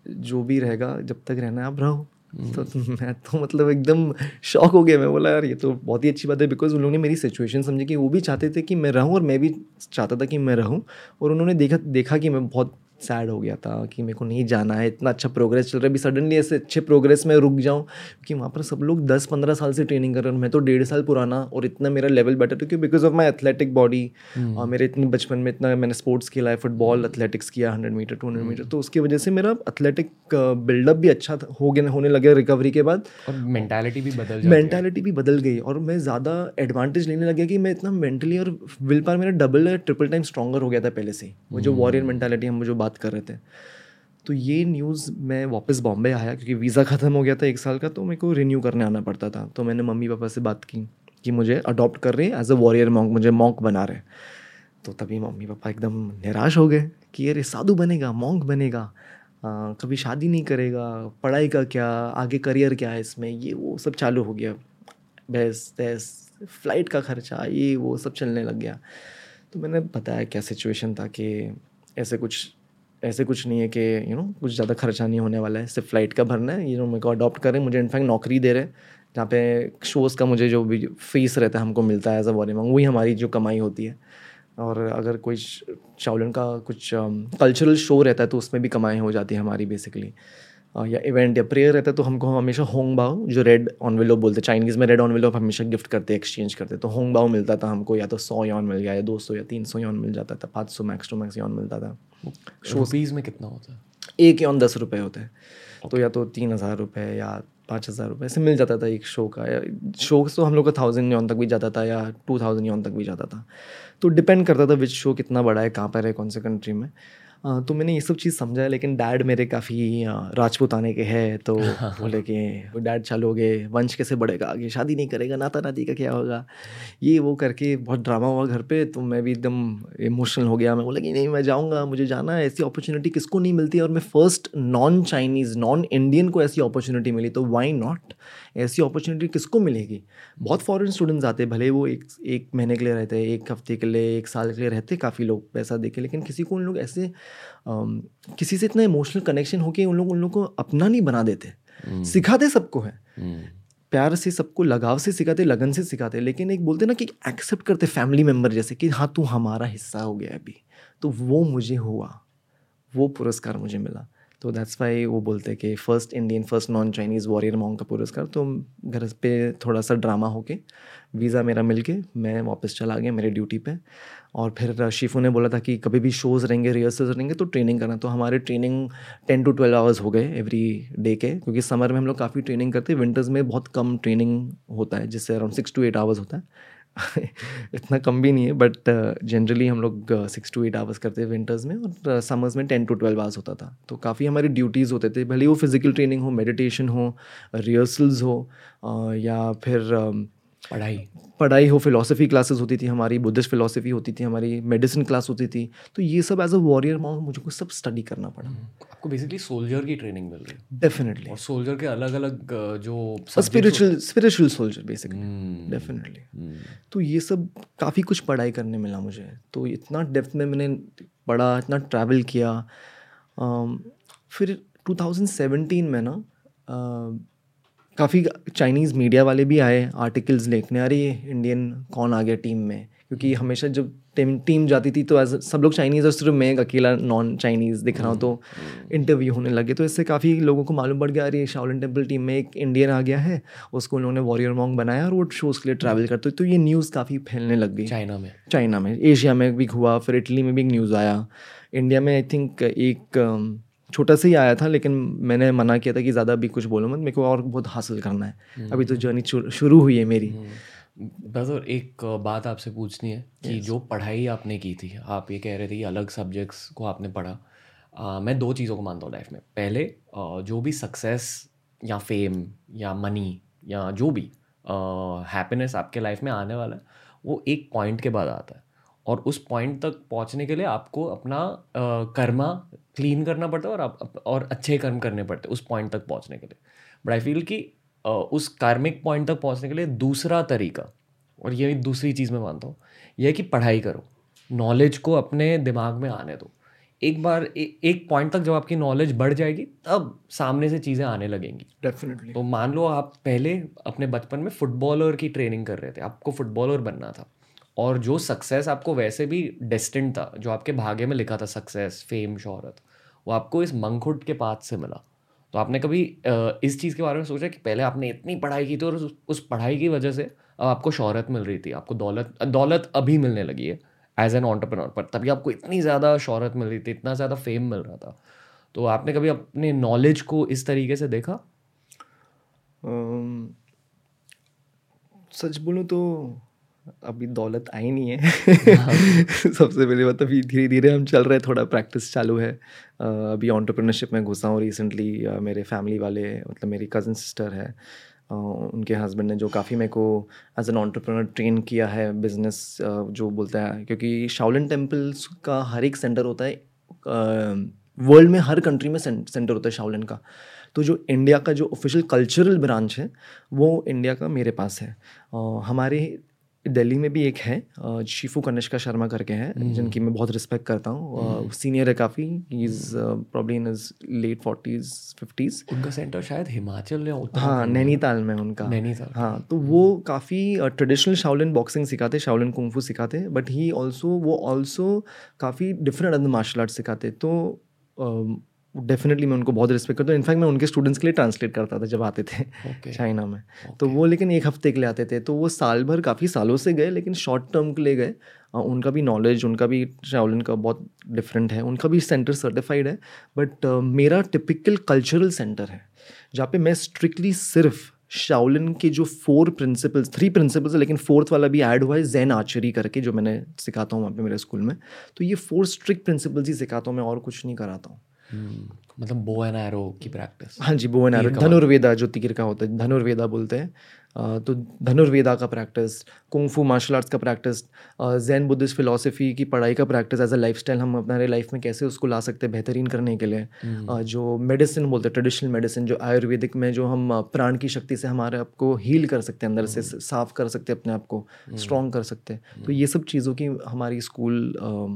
जो भी रहेगा जब तक रहना है आप रहो। तो मैं तो मतलब एकदम शॉक हो गया। मैं बोला यार ये तो बहुत ही अच्छी बात है। बिकॉज़ उन लोगों ने मेरी सिचुएशन समझी कि वो भी चाहते थे कि मैं रहूँ और मैं भी चाहता था कि मैं रहूँ। और उन्होंने देखा देखा कि मैं बहुत सैड हो गया था कि मेरे को नहीं जाना है इतना अच्छा प्रोग्रेस चल रहा है। अभी सडनली ऐसे अच्छे प्रोग्रेस में रुक जाऊँ क्योंकि वहाँ पर सब लोग दस पंद्रह साल से ट्रेनिंग कर रहे हैं मैं तो डेढ़ साल पुराना और इतना मेरा लेवल बेटर क्योंकि because of my athletic body और मेरे इतनी बचपन में इतना मैंने स्पोर्ट्स खेला है फुटबॉल एथलेटिक्स किया hundred meter two hundred meter तो उसकी वजह से मेरा एथलेटिक बिल्डअप भी अच्छा हो गया होने लगे रिकवरी के बाद। और मेंटालिटी भी बदल है। भी बदल गई और मैं ज़्यादा एडवांटेज लेने लग गया कि मैं इतना मेंटली और विल पावर मेरा डबल या ट्रिपल टाइम स्ट्रॉगर हो गया था पहले से। वो जो वॉरियर मेंटालिटी हम जो बात कर रहे थे। तो ये न्यूज़ मैं वापस बॉम्बे आया क्योंकि वीज़ा ख़त्म हो गया था एक साल का तो मेरे को रिन्यू करने आना पड़ता था। तो मैंने मम्मी पापा से बात की कि मुझे अडॉप्ट कर रहे हैं एज अ वॉरियर मॉन्क मुझे मॉन्क बना रहे तो तभी मम्मी पापा एकदम निराश हो गए कि अरे साधु बनेगा मॉन्क बनेगा आ, कभी शादी नहीं करेगा पढ़ाई का क्या आगे करियर क्या है इसमें ये वो सब चालू हो गया। बहस तहस फ़्लाइट का खर्चा ये वो सब चलने लग गया। तो मैंने बताया क्या सिचुएशन था कि ऐसे कुछ ऐसे कुछ नहीं है कि यू नो कुछ ज़्यादा खर्चा नहीं होने वाला है, सिर्फ़ फ़्लाइट का भरना है ये नो मेरे को अडॉप्ट करें। मुझे इनफैक्ट नौकरी दे रहे हैं, जहाँ पे शोज़ का मुझे जो भी फ़ीस रहता है, हमको मिलता है एज अ वॉरियर वही हमारी जो कमाई होती है। और अगर कोई चावलन का कुछ कल्चरल शो रहता है तो उसमें भी कमाई हो जाती है हमारी बेसिकली या इवेंट या प्रेयर रहता है तो हमको हम हमेशा होंग बाओ जो रेड ऑनवेलोप बोलते हैं चाइनीज़ में रेड ऑनवेलोप हमेशा गिफ्ट करते एक्सचेंज करते तो होंग बाओ मिलता था हमको या तो सौ यौन मिल गया या दो सौ या तीन सौ यौन मिल जाता था पाँच सौ मैक्स टू मैक्स यौन मिलता था। रुपीज़ में कितना होता है? एक यौन दस रुपये होते हैं। तो या तो तीन हज़ार रुपये या पाँच हज़ार रुपये ऐसे मिल जाता था एक शो का या शो तो हम लोग का थाउज़ेंड यौन तक भी जाता था या टू थाउज़ेंड यौन तक भी जाता था। तो डिपेंड करता था विच शो कितना बड़ा है कहाँ पर है कौन से कंट्री में। तो मैंने ये सब चीज़ समझा है लेकिन डैड मेरे काफ़ी राजपूताने के हैं तो बोले कि वो डैड चालू हो गए वंश कैसे बढ़ेगा आगे शादी नहीं करेगा नाता नाती का क्या होगा? ये वो करके बहुत ड्रामा हुआ घर पे तो मैं भी एकदम इमोशनल हो गया। मैं बोला कि नहीं मैं जाऊँगा मुझे जाना है ऐसी अपॉर्चुनिटी किसको नहीं मिलती? और मैं first non Chinese non Indian को ऐसी अपॉर्चुनिटी मिली तो वाई नॉट ऐसी अपॉर्चुनिटी किसको मिलेगी? बहुत फॉरेन स्टूडेंट्स आते हैं भले वो एक एक महीने के लिए रहते हैं एक हफ़्ते के लिए एक साल के लिए रहते काफ़ी लोग पैसा दे के लेकिन किसी को उन लोग ऐसे अम, किसी से इतना इमोशनल कनेक्शन हो के उन लोग उन लोग को अपना नहीं बना देते। सिखाते सबको है। हम्म, प्यार से सबको लगाव से सिखाते लगन से सिखाते लेकिन एक बोलते ना कि एक्सेप्ट करते फैमिली मेंबर जैसे कि हाँ तू हमारा हिस्सा हो गया अभी। तो वो मुझे हुआ वो पुरस्कार मुझे मिला। तो दैट्स वाई वो बोलते हैं कि first Indian first non Chinese warrior monk का पुरस्कार तो घर पे थोड़ा सा ड्रामा होके वीज़ा मेरा मिल के मैं वापस चला गया मेरे ड्यूटी पे। और फिर शिफू ने बोला था कि कभी भी शोज़ रहेंगे रिहर्सल्स रहेंगे तो ट्रेनिंग करना। तो हमारे training ten to twelve hours हो गए एवरी डे के, क्योंकि समर में हम लोग काफ़ी ट्रेनिंग करते हैं। विंटर्स में बहुत कम ट्रेनिंग होता है, जिससे around six to eight hours होता है। इतना कम भी नहीं है बट जनरली हम लोग सिक्स टू एट आवर्स करते हैं विंटर्स में और समर्स में टेन टू ट्वेल्व आवर्स होता था। तो काफ़ी हमारी ड्यूटीज़ होते थे भले वो फ़िज़िकल ट्रेनिंग हो मेडिटेशन हो रिहर्सल्स हो अ, या फिर अम, पढ़ाई। पढ़ाई हो फिलोसफी क्लासेस होती थी हमारी बुद्धिस्ट फिलोसफी होती थी हमारी मेडिसिन क्लास होती थी। तो ये सब एज अ वॉरियर माउंट मुझको सब स्टडी करना पड़ा। आपको बेसिकली सोल्जर की ट्रेनिंग मिल रही। है डेफिनेटली और सोल्जर के अलग अलग जो spiritual spiritual soldier basically hmm, definitely hmm, तो ये सब काफ़ी कुछ पढ़ाई करने मिला मुझे। तो इतना डेप्थ में मैंने पढ़ा इतना ट्रैवल किया। फिर 2017 में ना काफ़ी चाइनीज़ मीडिया वाले भी आए आर्टिकल्स लिखने अरे इंडियन कौन आ गया टीम में? क्योंकि हमेशा जब टीम टीम जाती थी तो एज सब लोग चाइनीज़ और सिर्फ़ मैं अकेला नॉन चाइनीज़ दिख रहा हूँ तो इंटरव्यू होने लगे। तो इससे काफ़ी लोगों को मालूम पड़ गया अरे शाओलिन टेंपल टीम में एक इंडियन आ गया है उसको उन्होंने वॉरियर मॉन्ग बनाया और वो शोज़ के लिए ट्रैवल करते। तो ये न्यूज़ काफ़ी फैलने लग गई। चाइना में। चाइना में एशिया में भी हुआ फिर इटली में भी एक न्यूज़ आया। इंडिया में आई थिंक एक um, छोटा सा ही आया था लेकिन मैंने मना किया था कि ज़्यादा भी कुछ बोलो मत मेरे को और बहुत हासिल करना है। अभी तो जर्नी शुरू हुई है मेरी। बस एक बात आपसे पूछनी है कि जो पढ़ाई आपने की थी आप ये कह रहे थे कि अलग सब्जेक्ट्स को आपने पढ़ा। आ, मैं दो चीज़ों को मानता हूँ लाइफ में। पहले आ, जो भी सक्सेस या फेम या मनी या जो भी हैप्पीनेस आपके लाइफ में आने वाला है वो एक पॉइंट के बाद आता है। और उस पॉइंट तक पहुँचने के लिए आपको अपना कर्मा क्लीन करना पड़ता है और आप और अच्छे कर्म करने पड़ते हैं उस पॉइंट तक पहुँचने के लिए। बट आई फील कि उस कार्मिक पॉइंट तक पहुँचने के लिए दूसरा तरीका और ये दूसरी चीज़ मैं मानता हूँ यह कि पढ़ाई करो। नॉलेज को अपने दिमाग में आने दो। एक बार ए, एक पॉइंट तक जब आपकी नॉलेज बढ़ जाएगी तब सामने से चीज़ें आने लगेंगी। डेफिनेटली तो मान लो आप पहले अपने बचपन में फुटबॉलर की ट्रेनिंग कर रहे थे आपको फुटबॉलर बनना था। और जो सक्सेस आपको वैसे भी डेस्टिन था, जो आपके भाग्य में लिखा था सक्सेस फेम शहरत, वो आपको इस मंगखुट के पास से मिला। तो आपने कभी इस चीज़ के बारे में सोचा कि पहले आपने इतनी पढ़ाई की थी और उस पढ़ाई की वजह से अब आपको शहरत मिल रही थी, आपको दौलत दौलत अभी मिलने लगी है एज एन ऑन्टरप्रनोर पर तभी आपको इतनी ज़्यादा शहरत मिल रही थी, इतना ज़्यादा फेम मिल रहा था। तो आपने कभी अपने नॉलेज को इस तरीके से देखा? सच बोलूँ तो अभी दौलत आई नहीं है। हाँ। सबसे पहले बात अभी धीरे धीरे हम चल रहे हैं थोड़ा प्रैक्टिस चालू है। अभी ऑन्टरप्रिनरशिप में घुसा हूँ रिसेंटली मेरे फैमिली वाले मतलब मेरी कज़न सिस्टर है। उनके हस्बैंड ने जो काफ़ी मेरे को एज एन ऑन्टरप्रेनर ट्रेन किया है बिज़नेस जो बोलता है क्योंकि शाउलिन टेम्पल्स का हर एक सेंटर होता है वर्ल्ड में हर कंट्री में सेंटर होता है शाउलिन का। तो जो इंडिया का जो ऑफिशियल कल्चरल ब्रांच है वो इंडिया का मेरे पास है। हमारे दिल्ली में भी एक है शिफू कनिष्का शर्मा करके हैं हम्म। जिनकी मैं बहुत रिस्पेक्ट करता हूँ। सीनियर है काफ़ी is probably in is late forties fifties उनका सेंटर शायद हिमाचल या हाँ नैनीताल में उनका। नैनीताल। हाँ तो वो काफ़ी ट्रेडिशनल शाओलिन बॉक्सिंग सिखाते शाओलिन कुंफू सिखाते बट ही ऑल्सो वो ऑल्सो काफ़ी डिफरेंट अदर मार्शल आर्ट सिखाते। तो डेफिनेटली मैं उनको बहुत रिस्पेक्ट करता हूँ। इनफैक्ट मैं उनके स्टूडेंट्स के लिए ट्रांसलेट करता था जब आते थे okay. चाइना में। okay. तो वो लेकिन एक हफ़्ते के लिए आते थे। तो वो साल भर काफ़ी सालों से गए लेकिन शॉर्ट टर्म के लिए गए। उनका भी नॉलेज उनका भी शाओलिन का बहुत डिफरेंट है। उनका भी सेंटर सर्टिफाइड है। बट uh, मेरा टिपिकल कल्चरल सेंटर है जहाँ पे मैं स्ट्रिक्टली सिर्फ़ शाओलिन के जो फोर प्रिंसिपल्स थ्री प्रिंसिपल्स है लेकिन फोर्थ वाला भी ऐड हुआ है जैन आर्चरी करके जो मैंने सिखाता हूँ वहाँ पे मेरे स्कूल में। तो ये फोर स्ट्रिक्ट प्रिंसिपल्स ही सिखाता हूँ मैं और कुछ नहीं कराता हूँ। मतलब बो एंड एरो की प्रैक्टिस हाँ जी बो एंड एरो धनुर्वेदा जो तीर का होता है धनुर्वेदा बोलते हैं। तो धनुर्वेदा का practice kung fu martial arts का प्रैक्टिस जैन बुद्धिस्ट फिलोसफी की पढ़ाई का practice as a lifestyle हम अपने लाइफ में कैसे उसको ला सकते हैं बेहतरीन करने के लिए। हम्म। जो मेडिसिन बोलते हैं ट्रेडिशनल मेडिसिन जो आयुर्वेदिक में जो हम प्राण की शक्ति से हमारे आप को हील कर सकते हैं अंदर से हम्म। साफ़ कर सकते हैं अपने आप को स्ट्रॉन्ग हम्म। कर सकते हैं। तो ये सब चीज़ों की हमारी स्कूल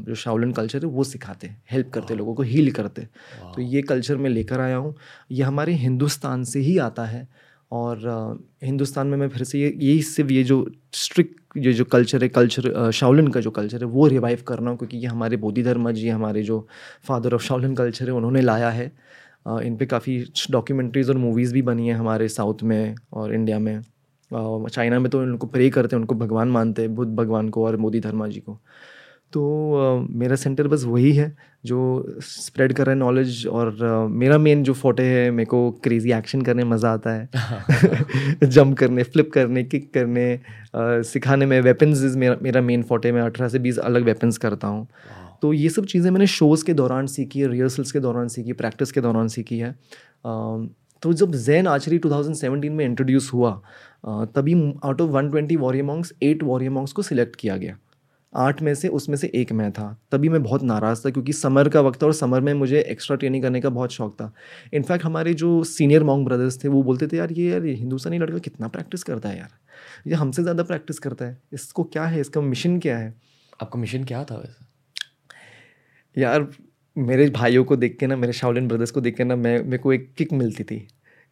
जो शाउलन कल्चर है वो सिखाते हैं हेल्प करते लोगों को हील करते तो ये कल्चर मैं लेकर आया हूँ। ये हमारे हिंदुस्तान से ही आता है। और हिंदुस्तान में मैं फिर से ये यही सिर्फ़ ये जो स्ट्रिक्ट ये जो कल्चर है कल्चर शाओलिन का जो कल्चर है, वो रिवाइव करना क्योंकि ये हमारे बोधि धर्म जी, हमारे जो फादर ऑफ़ शाओलिन कल्चर है, उन्होंने लाया है। इन पर काफ़ी डॉक्यूमेंट्रीज़ और मूवीज़ भी बनी है हमारे साउथ में और इंडिया में। चाइना में तो उनको प्रे करते हैं, उनको भगवान मानते हैं, बुद्ध भगवान को और मोदी धर्मा जी को। तो uh, मेरा सेंटर बस वही है जो स्प्रेड कर रहा है नॉलेज और uh, मेरा मेन जो फोटे है मेरे को क्रेजी एक्शन करने मज़ा आता है। जंप करने फ्लिप करने किक करने uh, सिखाने में वेपन्स इज़ मेरा मेरा मेन फोटे मैं अठारह से बीस अलग वेपन्स करता हूँ। तो ये सब चीज़ें मैंने शोज़ के दौरान सीखी है रिहर्सल्स के दौरान सीखी प्रैक्टिस के दौरान सीखी है। तो जब जैन आचरी 2017 में इंट्रोड्यूस हुआ तभी out of 120 warrior monks eight warrior monks को सिलेक्ट किया गया। आठ में से उसमें से एक मैं था। तभी मैं बहुत नाराज़ था क्योंकि समर का वक्त था और समर में मुझे एक्स्ट्रा ट्रेनिंग करने का बहुत शौक था। इनफैक्ट हमारे जो सीनियर मॉन्ग ब्रदर्स थे वो बोलते थे यार ये यार ये हिंदुस्तानी लड़का कितना प्रैक्टिस करता है यार? ये हमसे ज़्यादा प्रैक्टिस करता है। इसको क्या है? इसका मिशन क्या है? आपका मिशन क्या था वैसे? यार मेरे भाइयों को देख के ना मेरे शाओलिन ब्रदर्स को देख के ना मैं मेरे को एक किक मिलती थी।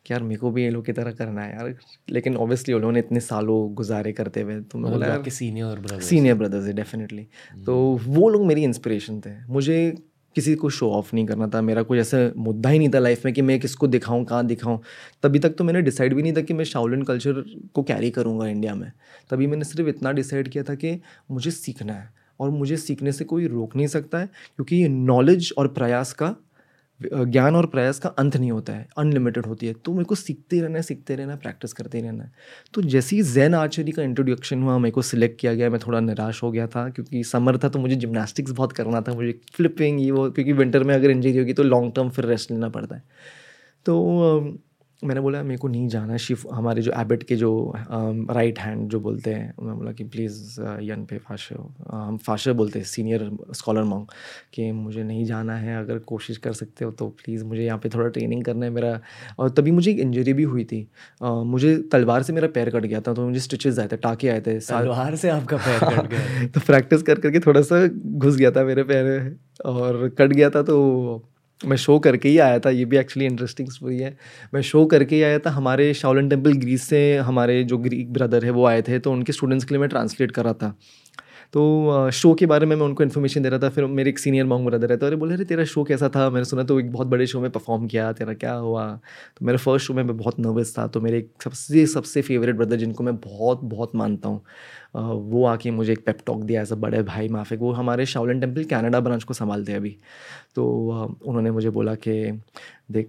कि यार मेरे को भी ये लोग की तरह करना है यार। लेकिन ऑब्वियसली उन लोगों ने इतने सालों गुजारे करते हुए तो मैं बोला यार सीनियर ब्रदर सीनियर ब्रदर्स है डेफिनेटली तो वो लोग मेरी इंस्पिरेशन थे। मुझे किसी को शो ऑफ़ नहीं करना था। मेरा कोई ऐसा मुद्दा ही नहीं था लाइफ में कि मैं किसको दिखाऊँ कहाँ दिखाऊँ। तभी तक तो मैंने डिसाइड भी नहीं था कि मैं शाओलिन कल्चर को कैरी करूँगा इंडिया में। तभी मैंने सिर्फ़ इतना डिसाइड किया था कि मुझे सीखना है। और मुझे सीखने से कोई रोक नहीं सकता है क्योंकि नॉलेज और प्रयास का ज्ञान और प्रयास का अंत नहीं होता है अनलिमिटेड होती है। तो मेरे को सीखते रहना है, सीखते रहना प्रैक्टिस करते रहना है। तो जैसे ही जैन आर्चरी का इंट्रोडक्शन हुआ, मेरे को सिलेक्ट किया गया, मैं थोड़ा निराश हो गया था, क्योंकि समर था तो मुझे जिमनास्टिक्स बहुत करना था, मुझे फ्लिपिंग ये वो, क्योंकि विंटर में अगर इंजरी होगी तो लॉन्ग टर्म फिर रेस्ट लेना पड़ता है। तो मैंने बोला मेरे को नहीं जाना शिफ हमारे जो एबिट के जो राइट हैंड जो बोलते हैं उन्होंने बोला कि प्लीज़ यन पे फाशे हम फाशे बोलते हैं सीनियर स्कॉलर मॉन्ग कि मुझे नहीं जाना है अगर कोशिश कर सकते हो तो प्लीज़ मुझे यहाँ पे थोड़ा ट्रेनिंग करना है मेरा। और तभी मुझे एक इंजरी भी हुई थी। आ, मुझे तलवार से मेरा पैर कट गया था तो मुझे स्टिचेज आए थे टाके आए थे तलवार से आपका पैर कट गया? तो प्रैक्टिस कर करके थोड़ा सा घुस गया था मेरे पैर और कट गया था तो मैं शो करके ही आया था, ये भी एक्चुअली इंटरेस्टिंग स्टोरी है। मैं शो करके ही आया था, हमारे शाओलन टेंपल ग्रीस से हमारे जो ग्रीक ब्रदर है, वो आए थे तो उनके स्टूडेंट्स के लिए मैं ट्रांसलेट कर रहा था। तो शो के बारे में मैं उनको इन्फॉर्मेशन दे रहा था, फिर मेरे एक सीनियर मॉन्ग ब्रदर है तो अरे बोले अरे, तेरा शो कैसा था? मैंने सुना तो एक बहुत बड़े शो में परफॉर्म किया, तेरा क्या हुआ? तो मेरे फ़र्स्ट शो में मैं बहुत नर्वस था तो मेरे सबसे सबसे फेवरेट ब्रदर जिनको मैं बहुत बहुत मानता हूँ वो आके मुझे एक पेपटॉक दिया एज अ बड़े भाई माफिक। वो हमारे शाउलन टेंपल कैनेडा ब्रांच को संभालते अभी। तो उन्होंने मुझे बोला कि, देख,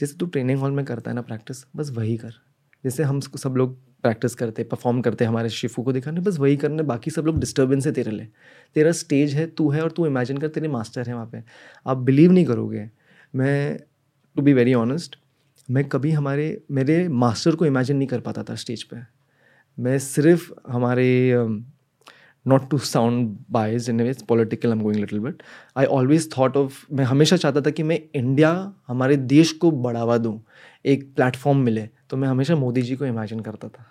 जैसे तू ट्रेनिंग हॉल में करता है ना प्रैक्टिस बस वही कर। जैसे हम सब लोग प्रैक्टिस करते परफॉर्म करते हमारे शिफू को दिखाने, बस वही करने, बाकी सब लोग डिस्टर्बेंस है तेरे लिए। तेरा स्टेज है, तू है और तू इमेजिन कर, तेरे मास्टर हैं वहाँ पे। आप बिलीव नहीं करोगे। मैं टू बी वेरी ऑनेस्ट मैं कभी हमारे, मेरे मास्टर को इमेजिन नहीं कर पाता था स्टेज पे। मैं सिर्फ़ हमारे not to sound biased in ways political am going little but I always thought of मैं हमेशा चाहता था कि मैं इंडिया हमारे देश को बढ़ावा दूँ, एक प्लेटफॉर्म मिले। तो मैं हमेशा मोदी जी को इमेजिन करता था।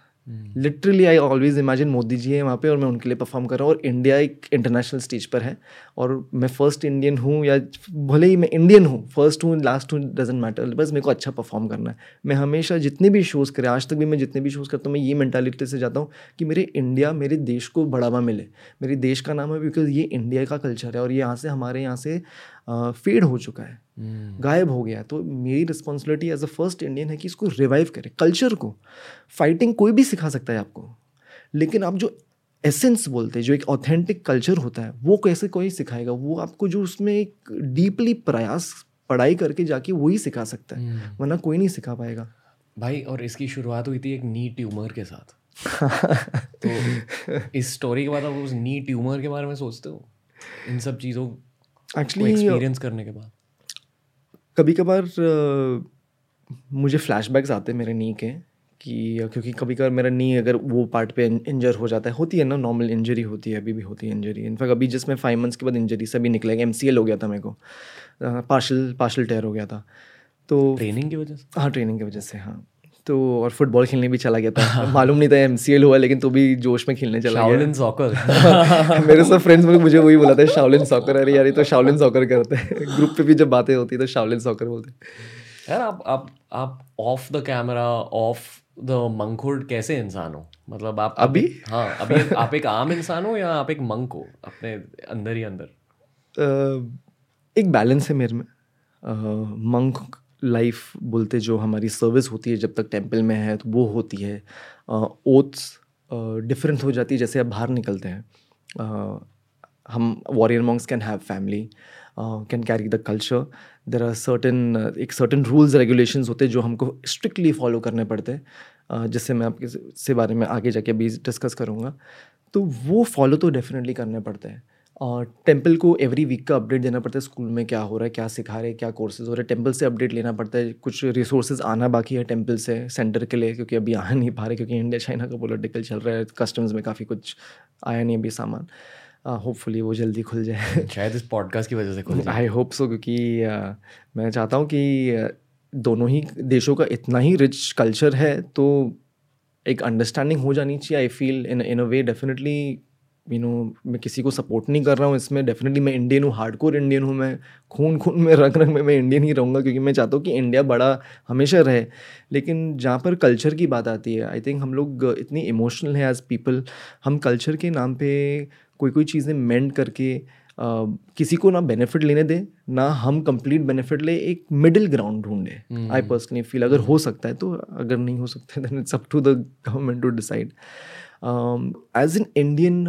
Literally I always imagine Modi ji है वहाँ पे और मैं उनके लिए परफॉर्म कर रहा हूँ और इंडिया एक इंटरनेशनल स्टेज पर है। और मैं फ़र्स्ट इंडियन हूँ या भले ही मैं इंडियन हूँ फ़र्स्ट हूँ लास्ट हूँ डजेंट मैटर बस मेरे को अच्छा परफॉर्म करना है। मैं हमेशा जितने भी शोज़ करें आज तक भी मैं जितने भी शोज़ करता हूँ मैं ये मैंटालिटी से जाता हूँ कि मेरे इंडिया मेरे देश को बढ़ावा मिले। मेरे देश का नाम है बिकॉज़ ये इंडिया का कल्चर है और यहाँ से हमारे यहाँ से फेड हो चुका है। hmm. गायब हो गया तो मेरी responsibility as a first Indian है कि इसको रिवाइव करें। कल्चर को। फाइटिंग कोई भी सिखा सकता है आपको। लेकिन आप जो एसेंस बोलते हैं जो एक ऑथेंटिक कल्चर होता है वो कैसे कोई सिखाएगा? वो आपको जो उसमें एक डीपली प्रयास पढ़ाई करके जाके वही सिखा सकता है। hmm. वरना कोई नहीं सिखा पाएगा। भाई और इसकी शुरुआत हुई थी एक नी ट्यूमर के साथ। तो इस स्टोरी के बाद आप उस नी ट्यूमर के बारे में सोचते हो? इन सब चीज़ों एक्चुअली एक्सपीरियंस करने के बाद। कभी कभार मुझे फ्लैशबैक्स आते हैं मेरे नी के कि क्योंकि कभी कभार मेरा नी अगर वो पार्ट पे इंजर हो जाता है होती है ना नॉर्मल इंजरी होती है अभी भी होती है इंजरी इनफैक्ट अभी जिसमें फाइव मंथ्स के बाद इंजरी से भी निकलेगा एमसीएल हो गया था मेरे को। पार्शल पार्शल टेयर हो गया था। तो ट्रेनिंग की वजह से? हाँ ट्रेनिंग की वजह से हाँ। तो और फुटबॉल खेलने भी चला गया था। मालूम नहीं था एम सी एल हुआ लेकिन तो भी जोश में खेलने चला गया। सॉकर मेरे सब फ्रेंड्स में मुझे वही बोला था शाओलिन सॉकर अरे यार तो शाओलिन सॉकर करते हैं। ग्रुप पे भी जब बातें होती है तो शाओलिन सॉकर बोलते यार आप आप आप off the camera off the monkhood कैसे इंसान हो? मतलब आप अभी? हाँ अभी आप एक आम इंसान हो या आप एक मंक हो अपने अंदर ही अंदर? एक बैलेंस है मेरे में। मंक लाइफ बोलते जो हमारी सर्विस होती है जब तक टेंपल में है तो वो होती है। ओथ्स डिफरेंट हो जाती है जैसे आप बाहर निकलते हैं। हम warrior monks can have family can carry the culture there are certain एक सर्टन रूल्स रेगुलेशन होते हैं जो हमको स्ट्रिक्टली फॉलो करने पड़ते हैं। uh, जिससे मैं आपके से बारे में आगे जाके अभी डिस्कस करूँगा। तो वो फॉलो तो डेफिनेटली करने पड़ते हैं। और टेंपल को एवरी वीक का अपडेट देना पड़ता है स्कूल में क्या हो रहा है क्या सिखा रहे हैं क्या कोर्सेज हो रहे हैं। टेंपल से अपडेट लेना पड़ता है कुछ रिसोर्सेज आना बाकी है टेंपल से सेंटर के लिए क्योंकि अभी आ नहीं पा रहे क्योंकि इंडिया चाइना का पोलिटिकल चल रहा है कस्टम्स में काफ़ी कुछ आया नहीं अभी सामान। होपफुली वो जल्दी खुल जाए। शायद इस पॉडकास्ट की वजह से खुल आई होप सो क्योंकि uh, मैं चाहता हूँ कि दोनों ही देशों का इतना ही रिच कल्चर है तो एक अंडरस्टैंडिंग हो जानी चाहिए I feel in in a way definitely you know मैं किसी को सपोर्ट नहीं कर रहा हूँ इसमें. डेफिनेटली मैं इंडियन हूँ हार्डकोर इंडियन हूँ मैं. खून खून में रंग रंग में मैं इंडियन ही रहूँगा क्योंकि मैं चाहता हूँ कि इंडिया बड़ा हमेशा रहे. लेकिन जहाँ पर कल्चर की बात आती है आई थिंक हम लोग इतनी इमोशनल हैं एज पीपल हम कल्चर के नाम पर कोई कोई चीज़ें मेंड करके Uh, किसी को ना बेनिफिट लेने दे ना हम कंप्लीट बेनिफिट ले एक मिडिल ग्राउंड ढूंढे. आई पर्सनली फील अगर हो सकता है तो अगर नहीं हो सकता है then it's up to the government to decide as an Indian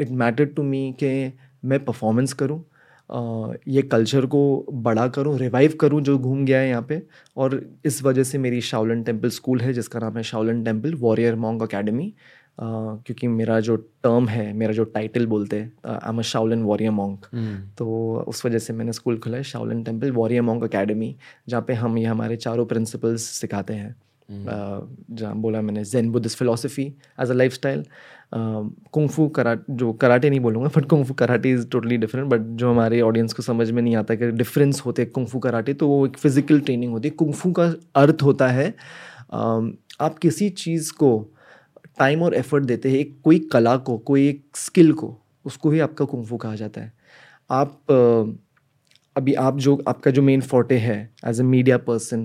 it matter to me कि मैं परफॉर्मेंस करूँ uh, ये कल्चर को बड़ा करूँ रिवाइव करूँ जो घूम गया है यहाँ पे। और इस वजह से मेरी शाओलन टेंपल स्कूल है जिसका नाम है Shaolin temple warrior monk academy क्योंकि मेरा जो टर्म है मेरा जो टाइटल बोलते हैं I am a Shaolin warrior monk तो उस वजह से मैंने स्कूल खोला है Shaolin temple warrior monk academy जहाँ पे हम ये हमारे चारों प्रिंसिपल्स सिखाते हैं। जहाँ बोला मैंने Zen Buddhist philosophy as a lifestyle kung fu करा जो कराटे नहीं बोलूँगा but kung fu karate is totally different but जो हमारे ऑडियंस को समझ में नहीं आता कि डिफरेंस होते हैं कुंफू कराटे तो वो एक फ़िज़िकल ट्रेनिंग होती है। कुंफू का अर्थ होता है आप किसी चीज़ को टाइम और एफर्ट देते हैं, एक कोई कला को, कोई एक स्किल को, उसको ही आपका कुंफू कहा जाता है। आप अभी आप जो आपका जो मेन फोटे है as a media person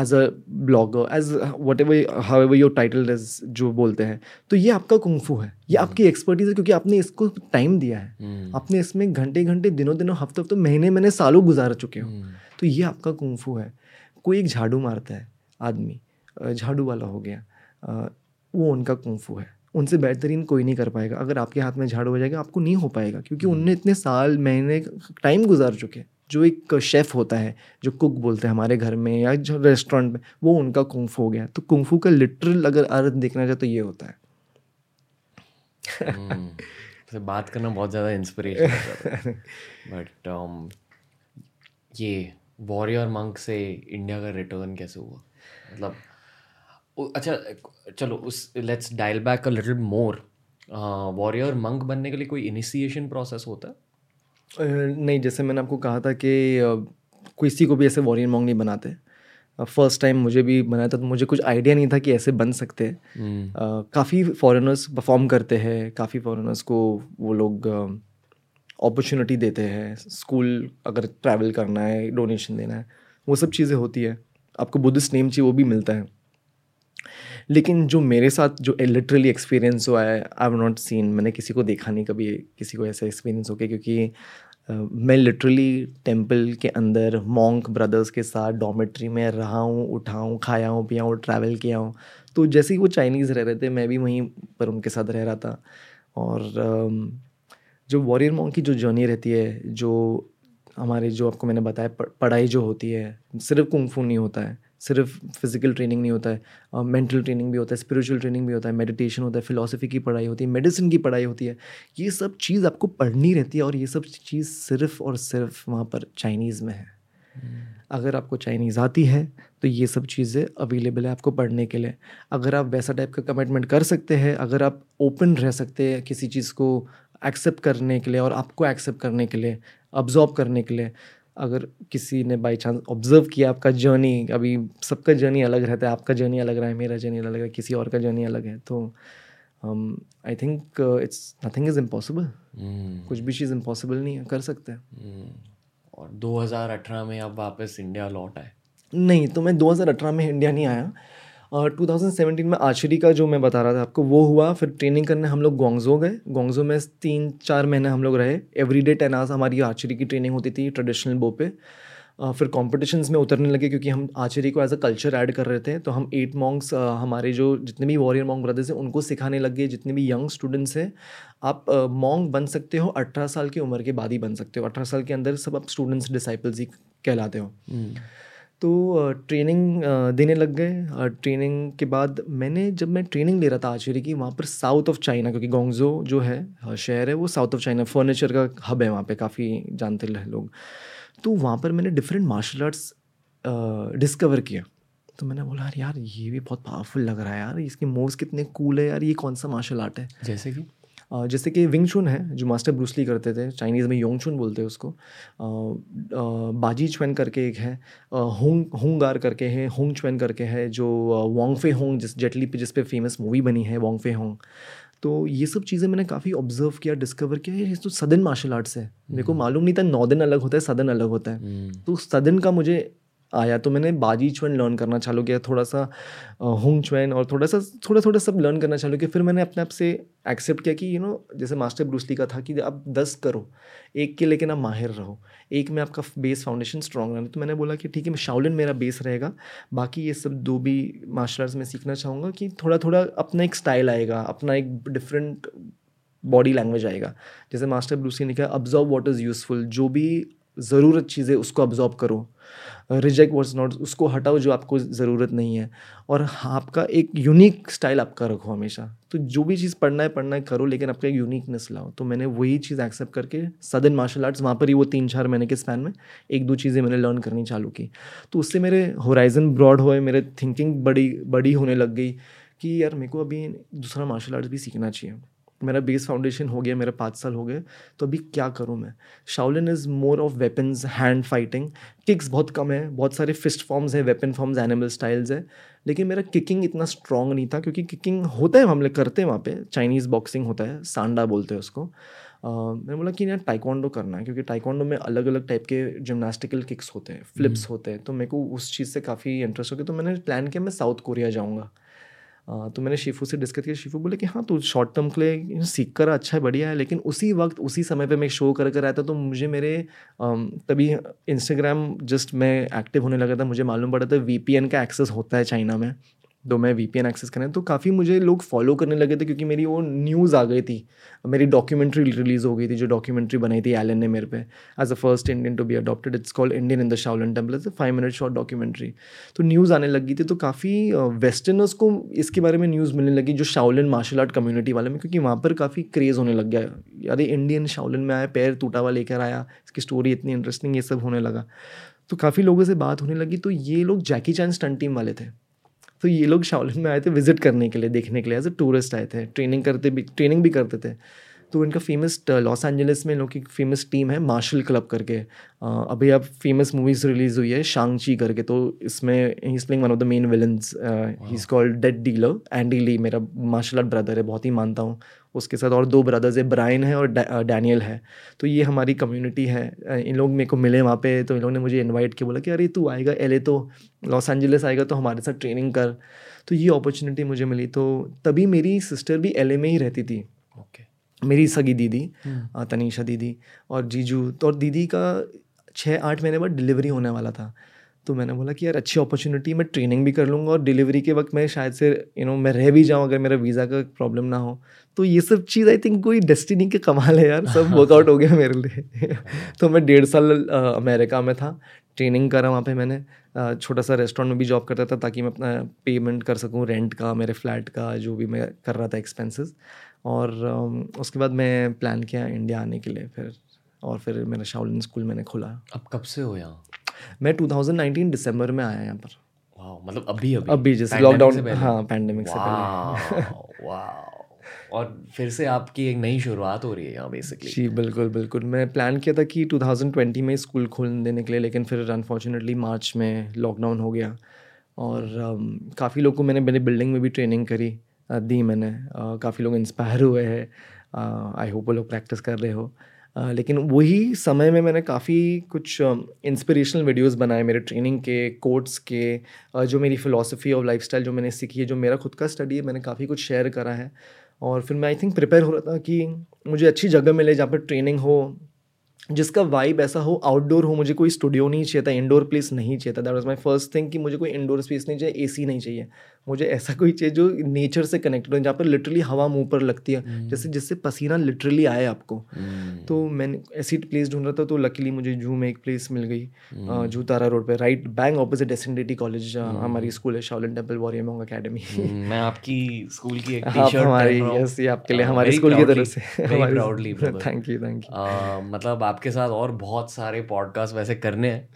as a blogger as whatever however your title is जो बोलते हैं तो ये आपका कुंफू है ये hmm. आपकी एक्सपर्टीज है क्योंकि आपने इसको टाइम दिया है hmm. आपने इसमें घंटे घंटे दिनों दिनों हफ़्ते हफ़्ते महीने महीने सालों गुजार चुके हो hmm. तो ये आपका कुंफू है कोई एक झाड़ू मारता है आदमी झाड़ू वाला हो गया वो उनका कुंफू है उनसे बेहतरीन कोई नहीं कर पाएगा। अगर आपके हाथ में झाड़ू हो जाएगा आपको नहीं हो पाएगा क्योंकि हम्म। उनने इतने साल महीने टाइम गुजार चुके हैं। जो एक शेफ़ होता है जो कुक बोलते हैं हमारे घर में या जो रेस्टोरेंट में वो उनका कुंफू हो गया। तो कुंफू का लिटरल अगर अर्थ देखना चाहे तो ये होता है। तो बात करना बहुत ज़्यादा इंस्पिरेशन बट um, ये वॉरियर मंक से इंडिया का रिटर्न कैसे हुआ? मतलब अच्छा चलो उस let's dial back a little more warrior monk बनने के लिए कोई इनिशिएशन प्रोसेस होता है? नहीं जैसे मैंने आपको कहा था कि किसी को भी ऐसे वॉरियर मॉन्ग नहीं बनाते फ़र्स्ट टाइम मुझे भी बनाया था तो मुझे कुछ आइडिया नहीं था कि ऐसे बन सकते हैं। Hmm. काफ़ी फॉरेनर्स परफॉर्म करते हैं काफ़ी फॉरेनर्स को वो लोग अपॉर्चुनिटी देते हैं। स्कूल अगर ट्रैवल करना है डोनेशन देना है वो सब चीज़ें होती है। आपको बुद्धिस्ट नेम चाहिए वो भी मिलता है। लेकिन जो मेरे साथ जो लिटरली एक्सपीरियंस हुआ है आई हैव नॉट सीन मैंने किसी को देखा नहीं कभी किसी को ऐसा एक्सपीरियंस हो गया क्योंकि uh, मैं लिटरली टेंपल के अंदर मॉन्क ब्रदर्स के साथ डॉमेट्री में रहा हूँ उठाऊँ खाया हूँ पिया हूँ ट्रैवल किया हूँ। तो जैसे ही वो चाइनीज़ रह रहे थे मैं भी वहीं पर उनके साथ रह रहा था। और um, जो वॉरियर मॉन्क की जो जर्नी रहती है जो हमारे जो आपको मैंने बताया पढ़ाई जो होती है सिर्फ़ कुंफू नहीं होता है सिर्फ़ फ़िज़िकल ट्रेनिंग नहीं होता है मेंटल uh, ट्रेनिंग भी होता है स्पिरिचुअल ट्रेनिंग भी होता है मेडिटेशन होता है फिलोसफी की पढ़ाई होती है मेडिसिन की पढ़ाई होती है। ये सब चीज़ आपको पढ़नी रहती है और ये सब चीज़ सिर्फ़ और सिर्फ़ वहाँ पर चाइनीज़ में है। Hmm. अगर आपको चाइनीज़ आती है तो ये सब चीज़ें अवेलेबल है आपको पढ़ने के लिए। अगर आप वैसा टाइप का कमिटमेंट कर सकते हैं अगर आप ओपन रह सकते हैं किसी चीज़ को एक्सेप्ट करने के लिए और आपको एक्सेप्ट करने के लिए अब्जॉर्ब करने के लिए अगर किसी ने बाई चांस ऑब्ज़र्व किया आपका जर्नी अभी सबका जर्नी अलग रहता है आपका जर्नी अलग रहा है मेरा जर्नी अलग है किसी और का जर्नी अलग है तो I think it's nothing is impossible कुछ भी चीज़ इम्पॉसिबल नहीं है कर सकते हैं। Hmm. और 2018 में आप वापस इंडिया लौट आए। नहीं तो मैं 2018 में इंडिया नहीं आया। थाउज़ेंड सेवेंटीन में आर्चरी का जो मैं बता रहा था आपको, वो हुआ, फिर ट्रेनिंग करने हम लोग गोंगजो गए। गोंगजो में तीन, चार महीने हम लोग रहे। एवरी डे टेन आवर्स हमारी आर्चरी की ट्रेनिंग होती थी ट्रेडिशनल बो पे। फिर कॉम्पिटिशन्स में उतरने लगे क्योंकि हम आर्चरी को एज अ कल्चर ऐड कर रहे थे। तो हम एट मॉन्ग्स हमारे जो जितने भी वॉरियर मॉन्ग ब्रदर्स हैं, उनको सिखाने लग गए, जितने भी यंग स्टूडेंट्स हैं। आप मॉन्ग बन सकते हो, अठारह साल की उम्र के बाद ही बन सकते हो। अठारह साल के अंदर सब आप स्टूडेंट्स डिसाइपल्स ही कहलाते हो। hmm. तो ट्रेनिंग देने लग गए। ट्रेनिंग के बाद मैंने, जब मैं ट्रेनिंग ले रहा था आचेरी की, वहाँ पर साउथ ऑफ़ चाइना क्योंकि गोंगजो जो है शहर है, वो साउथ ऑफ़ चाइना फर्नीचर का हब है वहाँ पे, काफ़ी जानते हैं लोग। तो वहाँ पर मैंने डिफरेंट मार्शल आर्ट्स डिस्कवर किया। तो मैंने बोला, यार यार ये भी बहुत पावरफुल लग रहा है यार, इसके मूव्स कितने कूल है यार, ये कौन सा मार्शल आर्ट है? जैसे कि? जैसे कि विंग चुन है जो मास्टर ब्रूसली करते थे चाइनीज़ में योंग चुन बोलते हैं उसको। बाजी चुन करके एक है होंग होंगार करके है होंग चुन करके है जो वोंग फे होंग जिस जेटली पे जिस पे फ़ेमस मूवी बनी है वोंग फे होंग तो ये सब चीज़ें मैंने काफ़ी ऑब्ज़र्व किया डिस्कवर किया ये तो सदन मार्शल आर्ट्स है। मेरे को मालूम नहीं था नॉर्दर्न अलग होता है सदन अलग होता है। तो सदन का मुझे आया तो मैंने बाजी चुन लर्न करना चालू किया थोड़ा सा हुंग चुन और थोड़ा सा थोड़ा थोड़ा सब लर्न करना चालू किया। फिर मैंने अपने आप से एक्सेप्ट किया कि यू नो जैसे मास्टर ब्रूसली का था कि आप दस करो, एक के लेकिन आप माहिर रहो, एक में आपका बेस फाउंडेशन स्ट्रॉन्ग रहना। तो मैंने बोला कि ठीक है मैं शाउलिन मेरा बेस रहेगा, बाकी ये सब दो भी मार्शल आर्ट्स में सीखना चाहूँगा कि थोड़ा थोड़ा अपना एक स्टाइल आएगा, अपना एक डिफरेंट बॉडी लैंग्वेज आएगा। जैसे मास्टर ब्रूसली ने कहा अब्जॉर्व वॉट इज़ यूज़फुल जो भी ज़रूरत चीज़ें उसको अब्जॉर्व करो। रिजेक्ट वॉट्स नॉट उसको हटाओ जो आपको ज़रूरत नहीं है। और आपका एक यूनिक स्टाइल आपका रखो हमेशा। तो जो भी चीज़ पढ़ना है पढ़ना है, करो, लेकिन आपका एक यूनिकनेस लाओ। तो मैंने वही चीज़ एक्सेप्ट करके सदन मार्शल आर्ट्स वहाँ पर ही वो तीन चार महीने के स्पैन में एक दो चीज़ें मैंने लर्न करनी चालू की। तो उससे मेरे होराइजन ब्रॉड हुए, मेरे थिंकिंग बड़ी बड़ी होने लग गई कि यार मेरे को अभी दूसरा मार्शल आर्ट्स भी सीखना चाहिए। मेरा बेस फाउंडेशन हो गया मेरा पाँच साल हो गए तो अभी क्या करूँ मैं? Shaolin is more of weapons hand fighting kicks बहुत कम है बहुत सारे फिस्ट फॉर्म्स हैं वेपन फॉर्म्स एनिमल स्टाइल्स है लेकिन मेरा किकिंग इतना स्ट्रॉन्ग नहीं था क्योंकि किकिंग होता है हम लोग करते हैं वहाँ पे चाइनीज़ बॉक्सिंग होता है सांडा बोलते हैं उसको। मैंने बोला कि यार टाइकॉन्डो करना है क्योंकि टाइकॉन्डो में अलग अलग टाइप के जिमनास्टिकल किक्स होते हैं फ्लिप्स होते हैं तो मेरे को उस चीज़ से काफ़ी इंटरेस्ट हो गया तो मैंने प्लान किया मैं साउथ कोरिया जाऊँगा। तो मैंने शिफू से डिस्कस किया, शिफू बोले कि हाँ तो शॉर्ट टर्म के लिए सीख कर अच्छा है, बढ़िया है, लेकिन उसी वक्त, उसी समय पे मैं शो कर कर था तो मुझे मेरे तभी इंस्टाग्राम जस्ट मैं एक्टिव होने लगा था, मुझे मालूम पड़ा था वीपीएन का एक्सेस होता है चाइना में। तो मैं वीपीएन एक्सेस करें तो काफ़ी मुझे लोग फॉलो करने लगे थे क्योंकि मेरी वो न्यूज़ आ गई थी। मेरी डॉक्यूमेंट्री रिलीज़ हो गई थी, जो डॉक्यूमेंट्री बनाई थी एलन ने मेरे पे। As a first Indian to be adopted it's called Indian in the Shaolin temple is five minute short documentary तो न्यूज़ आने लगी थी तो काफ़ी वेस्टर्नर्स को इसके बारे में न्यूज़ मिलने लगी, जो शाउलन मार्शल आर्ट कम्युनिटी वाले में, क्योंकि वहाँ पर काफ़ी क्रेज़ होने लग गया। यार इंडियन शाउलन में आया, पैर टूटा हुआ लेकर आया, इसकी स्टोरी इतनी इंटरेस्टिंग ये सब होने लगा। तो काफ़ी लोगों से बात होने लगी तो ये लोग जैकी चैन स्टंट टीम वाले थे। तो ये लोग शाओलिन में आए थे विज़िट करने के लिए देखने के लिए एज ए टूरिस्ट आए थे। ट्रेनिंग करते भी ट्रेनिंग भी करते थे। तो इनका फ़ेमस लॉस एंजलिस में इन लोग की फ़ेमस टीम है मार्शल क्लब करके। अभी अब फ़ेमस मूवीज़ रिलीज़ हुई है शांगची करके। तो इसमें ही is playing one of the main villains he is called Death Dealer Andy Lee मेरा मार्शल आर्ट ब्रदर है बहुत ही मानता हूँ। उसके साथ और दो ब्रदर्स है ब्राइन है और डैनियल है। तो ये हमारी कम्युनिटी है। इन लोग मेरे को मिले वहाँ पे तो इन लोगों ने मुझे इनवाइट किया बोला कि अरे तू आएगा एल तो लॉस एंजलिस आएगा तो हमारे साथ ट्रेनिंग कर। तो ये अपॉर्चुनिटी मुझे मिली। तो तभी मेरी सिस्टर भी एल में ही रहती थी। Okay okay. मेरी सगी दीदी हम्म। तनीषा दीदी और जीजू। तो और दीदी का छः आठ महीने बाद डिलीवरी होने वाला था। तो मैंने बोला कि यार, अच्छी अपॉर्चुनिटी मैं ट्रेनिंग भी कर लूँगा और डिलीवरी के वक्त मैं शायद से यू नो मैं रह भी जाऊँ अगर मेरा वीज़ा का प्रॉब्लम ना हो। तो ये सब चीज़ आई थिंक कोई डेस्टिनी के कमाल है यार, सब वर्कआउट हो गया मेरे लिए। तो मैं डेढ़ साल अमेरिका में था ट्रेनिंग करा वहाँ पे मैंने। छोटा सा रेस्टोरेंट में भी जॉब करता था ताकि मैं अपना पेमेंट कर सकूँ रेंट का, मेरे फ्लैट का, जो भी मैं कर रहा था एक्सपेंसेस और उसके बाद मैं प्लान किया इंडिया आने के लिए फिर, और फिर मेरा शाउलिन स्कूल मैंने खोला। अब कब से हो यहाँ? मैं 2019 दिसंबर में आया यहाँ पर। मतलब अभी अभी? अभी जैसे लॉकडाउन हाँ पैंडेमिक से पहले। वाह और फिर से आपकी एक नई शुरुआत हो रही है यहाँ बेसिकली जी बिल्कुल बिल्कुल। मैं प्लान किया था कि 2020 में स्कूल खोल देने के लिए लेकिन फिर अनफॉर्चुनेटली मार्च में लॉकडाउन हो गया। और um, काफ़ी लोग को मैंने मेरी बिल्डिंग में भी ट्रेनिंग करी दी मैंने। काफ़ी लोग इंस्पायर हुए हैं। आई होप वो लोग प्रैक्टिस कर रहे हो। लेकिन वही समय में मैंने काफ़ी कुछ इंस्पिरेशनल वीडियोस बनाए मेरे ट्रेनिंग के कोर्ट्स के जो मेरी फ़िलासफ़ी ऑफ़ लाइफस्टाइल जो मैंने सीखी है, जो मेरा खुद का स्टडी है, मैंने काफ़ी कुछ शेयर करा है। और फिर मैं आई थिंक प्रिपेयर हो रहा था कि मुझे अच्छी जगह मिले जहाँ पर ट्रेनिंग हो, जिसका वाइब ऐसा हो आउटडोर हो, मुझे कोई स्टूडियो नहीं चाहिए था इंडोर प्लेस नहीं चाहिए था। That was my first thing कि मुझे कोई इंडोर स्पेस नहीं चाहिए एसी नहीं चाहिए। मुझे ऐसा कोई चीज़ जो नेचर से कनेक्टेड हो जहाँ पर लिटरली हवा मुँह पर लगती है mm. जैसे जिससे पसीना लिटरली आए आपको। mm. तो मैंने ऐसी प्लेस ढूंढ रहा था तो लकीली मुझे जू में एक प्लेस मिल गई mm. जू तारा रोड पे right bank opposite S college हमारी स्कूल है Shaolin temple warrior monk academy मैं आपकी स्कूल की एक शर्ट हमारी यस ये आपके लिए हमारे स्कूल की तरफ़ से। Proudly thank you thank you मतलब आपके साथ और बहुत सारे पॉडकास्ट वैसे करने हैं।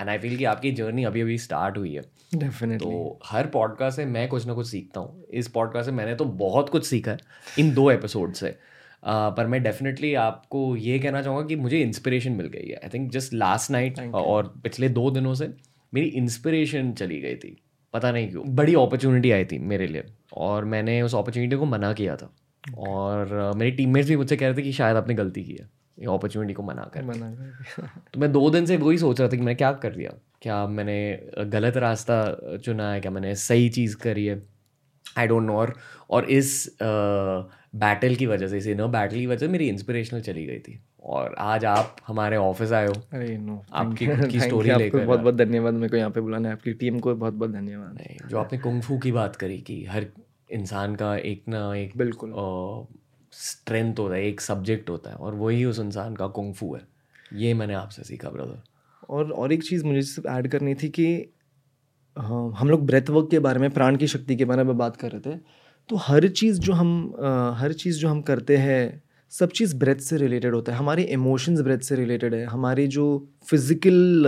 एंड आई फील कि आपकी जर्नी अभी अभी स्टार्ट हुई है। डेफिनेटली तो हर पॉडकास्ट से मैं कुछ ना कुछ सीखता हूँ। इस पॉडकास्ट से मैंने तो बहुत कुछ सीखा है इन दो एपिसोड से। Uh, पर मैं डेफिनेटली आपको ये कहना चाहूँगा कि मुझे इंस्पिरेशन मिल गई है। I think just last night और पिछले दो दिनों से मेरी इंस्पिरेशन चली गई थी। पता नहीं क्यों बड़ी अपॉर्चुनिटी आई थी मेरे लिए और मैंने उस अपॉर्चुनिटी को मना किया था। Okay. और uh, मेरी टीममेट्स भी मुझसे कह रहे थे कि शायद आपने गलती की है ये अपॉर्चुनिटी को मना कर मना कर तो मैं दो दिन से वही सोच रहा था कि मैंने क्या कर दिया। क्या मैंने गलत रास्ता चुना है? क्या मैंने सही चीज़ करी है? आई डोंट नो और और इस बैटल की वजह से इस इनर बैटल की वजह से मेरी इंस्पिरेशनल चली गई थी। और आज आप हमारे ऑफ़िस आए हो। अरे नो आपकी की story आपको लेकर बहुत बहुत धन्यवाद मेरे को यहाँ पे बुलाना। है आपकी टीम को बहुत बहुत धन्यवाद। जो आपने कुंगफू की बात करी कि हर इंसान का एक ना एक बिल्कुल। स्ट्रेंथ होता है एक सब्जेक्ट होता है और वही उस इंसान का कुंफू है। ये मैंने आपसे सीखा ब्रदर और और एक चीज़ मुझे सिर्फ़ ऐड करनी थी कि हाँ, हम लोग ब्रेथ वर्क के बारे में प्राण की शक्ति के बारे में बात कर रहे थे। तो हर चीज़ जो हम आ, हर चीज़ जो हम करते हैं सब चीज़ ब्रेथ से रिलेटेड होता है। हमारे इमोशंस ब्रेथ से रिलेटेड है। हमारे जो फ़िज़िकल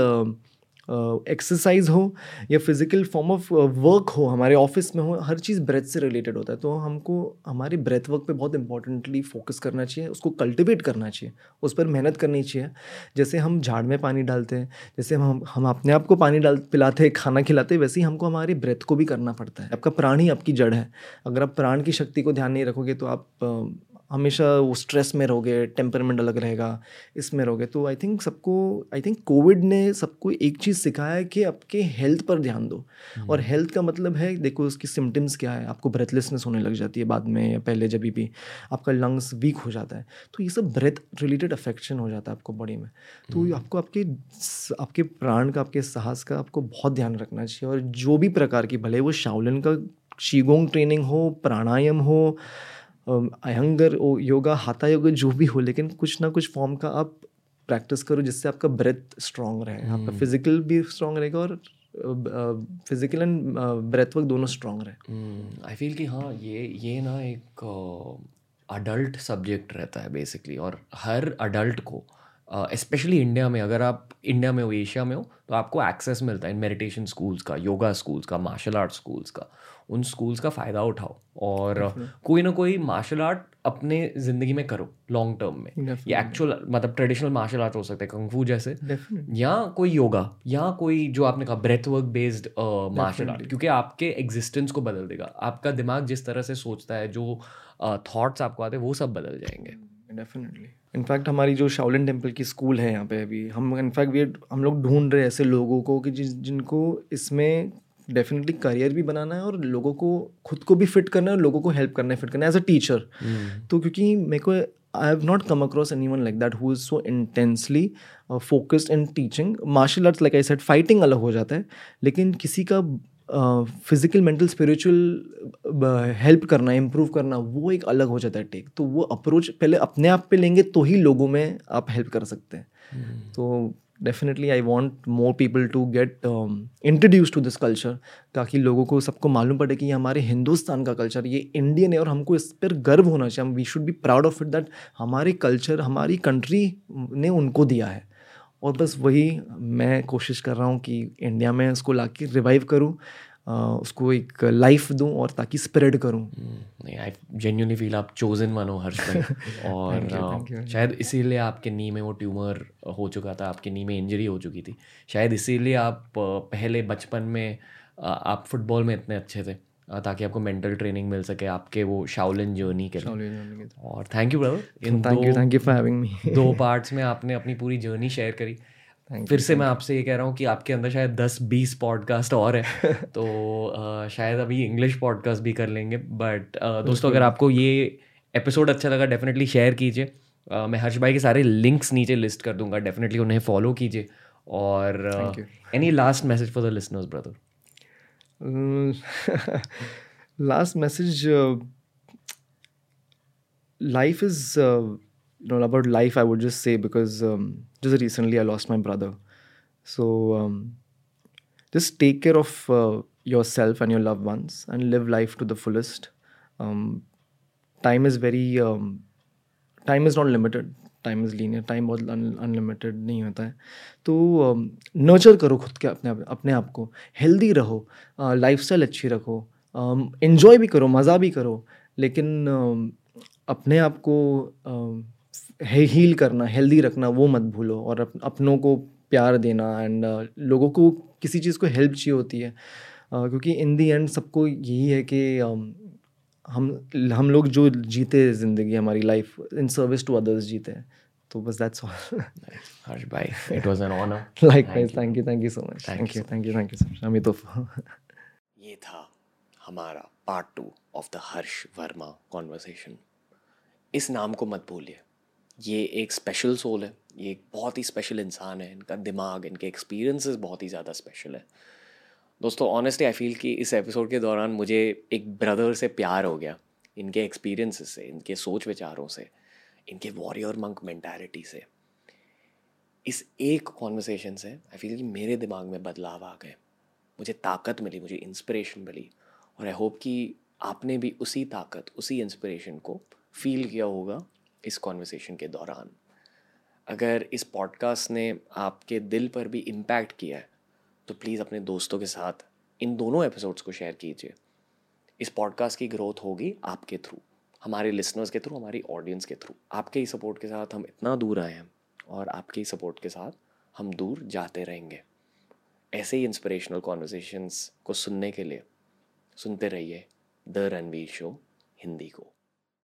एक्सरसाइज हो या फ़िज़िकल फॉर्म ऑफ़ वर्क हो, हमारे ऑफ़िस में हो, हर चीज़ ब्रेथ से रिलेटेड होता है। तो हमको, हमारे ब्रेथ वर्क पे बहुत इंपॉर्टेंटली फोकस करना चाहिए, उसको कल्टिवेट करना चाहिए, उस पर मेहनत करनी चाहिए। जैसे हम झाड़ में पानी डालते हैं, जैसे हम हम अपने आप को पानी डाल, पिलाते खाना खिलाते वैसे ही हमको हमारे ब्रेथ को भी करना पड़ता है। आपका प्राण ही आपकी जड़ है। अगर आप प्राण की शक्ति को ध्यान नहीं रखोगे तो आप हमेशा वो स्ट्रेस में रहोगे टेम्परमेंट अलग रहेगा इसमें रहोगे। तो आई थिंक सबको आई थिंक कोविड ने सबको एक चीज़ सिखाया है कि आपके हेल्थ पर ध्यान दो। और हेल्थ का मतलब है देखो उसकी सिम्टम्स क्या है आपको ब्रेथलेसनेस होने लग जाती है बाद में या पहले जब भी आपका लंग्स वीक हो जाता है। तो ये सब ब्रेथ रिलेटेड अफेक्शन हो जाता है आपको बॉडी में। तो आपको आपके आपके प्राण का आपके साहस का आपको बहुत ध्यान रखना चाहिए। और जो भी प्रकार की भले वो शाओलिन का शीगोंग ट्रेनिंग हो प्राणायाम हो अयंगर ओ योगा हाथा योगा जो भी हो लेकिन कुछ ना कुछ फॉर्म का आप प्रैक्टिस करो जिससे आपका ब्रेथ स्ट्रांग रहे आपका फ़िज़िकल भी स्ट्रांग रहेगा और फ़िज़िकल एंड ब्रेथ वर्क दोनों स्ट्रांग रहे। आई फील कि हाँ ये ये ना एक अडल्ट uh, सब्जेक्ट रहता है बेसिकली और हर अडल्ट को स्पेशली uh, इंडिया में अगर आप इंडिया में हो एशिया में हो तो आपको एक्सेस मिलता है इन मेडिटेशन स्कूल्स का योगा स्कूल्स का मार्शल आर्ट स्कूल्स का। उन स्कूल्स का फ़ायदा उठाओ और कोई ना कोई मार्शल आर्ट अपने ज़िंदगी में करो लॉन्ग टर्म में। ये एक्चुअल मतलब ट्रेडिशनल मार्शल आर्ट हो सकते हैं कंगफू जैसे। या कोई योगा या कोई जो आपने कहा breath work based martial art क्योंकि आपके एग्जिस्टेंस को बदल देगा। आपका दिमाग जिस तरह से सोचता है जो थॉट्स आपको आते हैं वो सब बदल जाएँगे। डेफिनेटली इनफैक्ट हमारी जो शाओलिन टेंपल की स्कूल है यहाँ पे अभी हम इनफैक्ट वी हम लोग ढूंढ रहे हैं ऐसे लोगों को कि जिन जिनको इसमें डेफिनेटली करियर भी बनाना है और लोगों को खुद को भी फिट करना है और लोगों को हेल्प करना है फिट करना है एज अ टीचर तो क्योंकि मेरे को I have not come across anyone like that who is so intensely focused in teaching martial arts like aside fighting अलग हो जाता है लेकिन किसी का फ़िज़िकल मेंटल स्पिरिचुअल हेल्प करना इम्प्रूव करना वो एक अलग हो जाता है टेक तो वो अप्रोच पहले अपने आप पे लेंगे तो ही लोगों में आप हेल्प कर सकते हैं। तो definitely I want more people to get introduce to this culture ताकि लोगों को सबको मालूम पड़े कि ये हमारे हिंदुस्तान का कल्चर ये इंडियन है और हमको इस पर गर्व होना चाहिए। We should be proud of it that हमारे कल्चर हमारी कंट्री ने उनको दिया है। और बस वही मैं कोशिश कर रहा हूँ कि इंडिया में इसको ला के रिवाइव करूँ। उसको एक लाइफ दूँ और ताकि स्प्रेड करूँ। नहीं आई जेन्यूनली फील आप चोजन वन हो हर्ष भाई और Thank you, thank you. शायद इसीलिए आपके नी में वो ट्यूमर हो चुका था आपके नी में इंजरी हो चुकी थी। शायद इसीलिए आप पहले बचपन में आप फुटबॉल में इतने अच्छे थे ताकि आपको मेंटल ट्रेनिंग मिल सके आपके वो शाओलिन जर्नी के लिए। और thank you brother in thank you thank you for having me दो पार्ट्स में आपने अपनी पूरी जर्नी शेयर करी। फिर से मैं आपसे ये कह रहा हूँ कि आपके अंदर शायद दस बीस पॉडकास्ट और है तो शायद अभी इंग्लिश पॉडकास्ट भी कर लेंगे बट दोस्तों अगर आपको ये एपिसोड अच्छा लगा डेफिनेटली शेयर कीजिए। मैं हर्ष भाई के सारे लिंक्स नीचे लिस्ट कर दूँगा डेफिनेटली उन्हें फॉलो कीजिए। और any last message for the listeners brother last message life life is uh, you know about life i would just say because um, just recently i lost my brother so um, just take care of uh, yourself and your loved ones and live life to the fullest um, time is very um, time is not limited time is linear time बहुत unlimited नहीं होता है तो nurture करो खुद के अपने अपने आप को हेल्दी रहो लाइफ स्टाइल अच्छी रखो इन्जॉय भी करो मज़ा भी करो लेकिन um, अपने आप को हील करना हेल्दी रखना वो मत भूलो और अप, अपनों को प्यार देना एंड uh, लोगों को किसी चीज़ को हेल्प चाहिए होती है। Uh, क्योंकि इन दी एंड सबको यही है कि um, हम हम लोग जो जीते ज़िंदगी हमारी life in service to others जीते हैं। तो बस दैट्स ऑल हर्ष भाई it was an honour likewise thank you thank you so much thank you thank you thank you so much Amit ये था हमारा part two of the Harsh Verma conversation इस नाम को मत भूलिए। ये एक स्पेशल सोल है। ये एक बहुत ही स्पेशल इंसान है। इनका दिमाग, इनके एक्सपीरियंसेस बहुत ही ज़्यादा स्पेशल है। दोस्तों ऑनेस्टली आई फील कि इस एपिसोड के दौरान मुझे एक ब्रदर से प्यार हो गया। इनके एक्सपीरियंसेस से, इनके सोच विचारों से, इनके वॉरियर मंक मैंटेलिटी से। इस एक कॉन्वर्सेशन से आई फील कि मेरे दिमाग में बदलाव आ गए। मुझे ताकत मिली, मुझे इंस्पिरेशन मिली। और आई होप कि आपने भी उसी ताकत, उसी इंस्पिरेशन को फील किया होगा। इस कॉन्वर्सेशन के दौरान। अगर इस पॉडकास्ट ने आपके दिल पर भी इम्पैक्ट किया है तो प्लीज़ अपने दोस्तों के साथ इन दोनों एपिसोड्स को शेयर कीजिए। इस पॉडकास्ट की ग्रोथ होगी आपके थ्रू हमारे लिसनर्स के थ्रू हमारी ऑडियंस के थ्रू आपके ही सपोर्ट के साथ हम इतना दूर आए हैं और आपके ही सपोर्ट के साथ हम दूर जाते रहेंगे। ऐसे ही इंस्पिरेशनल कॉन्वर्जेशंस को सुनने के लिए सुनते रहिए द रणवीर शो हिंदी को।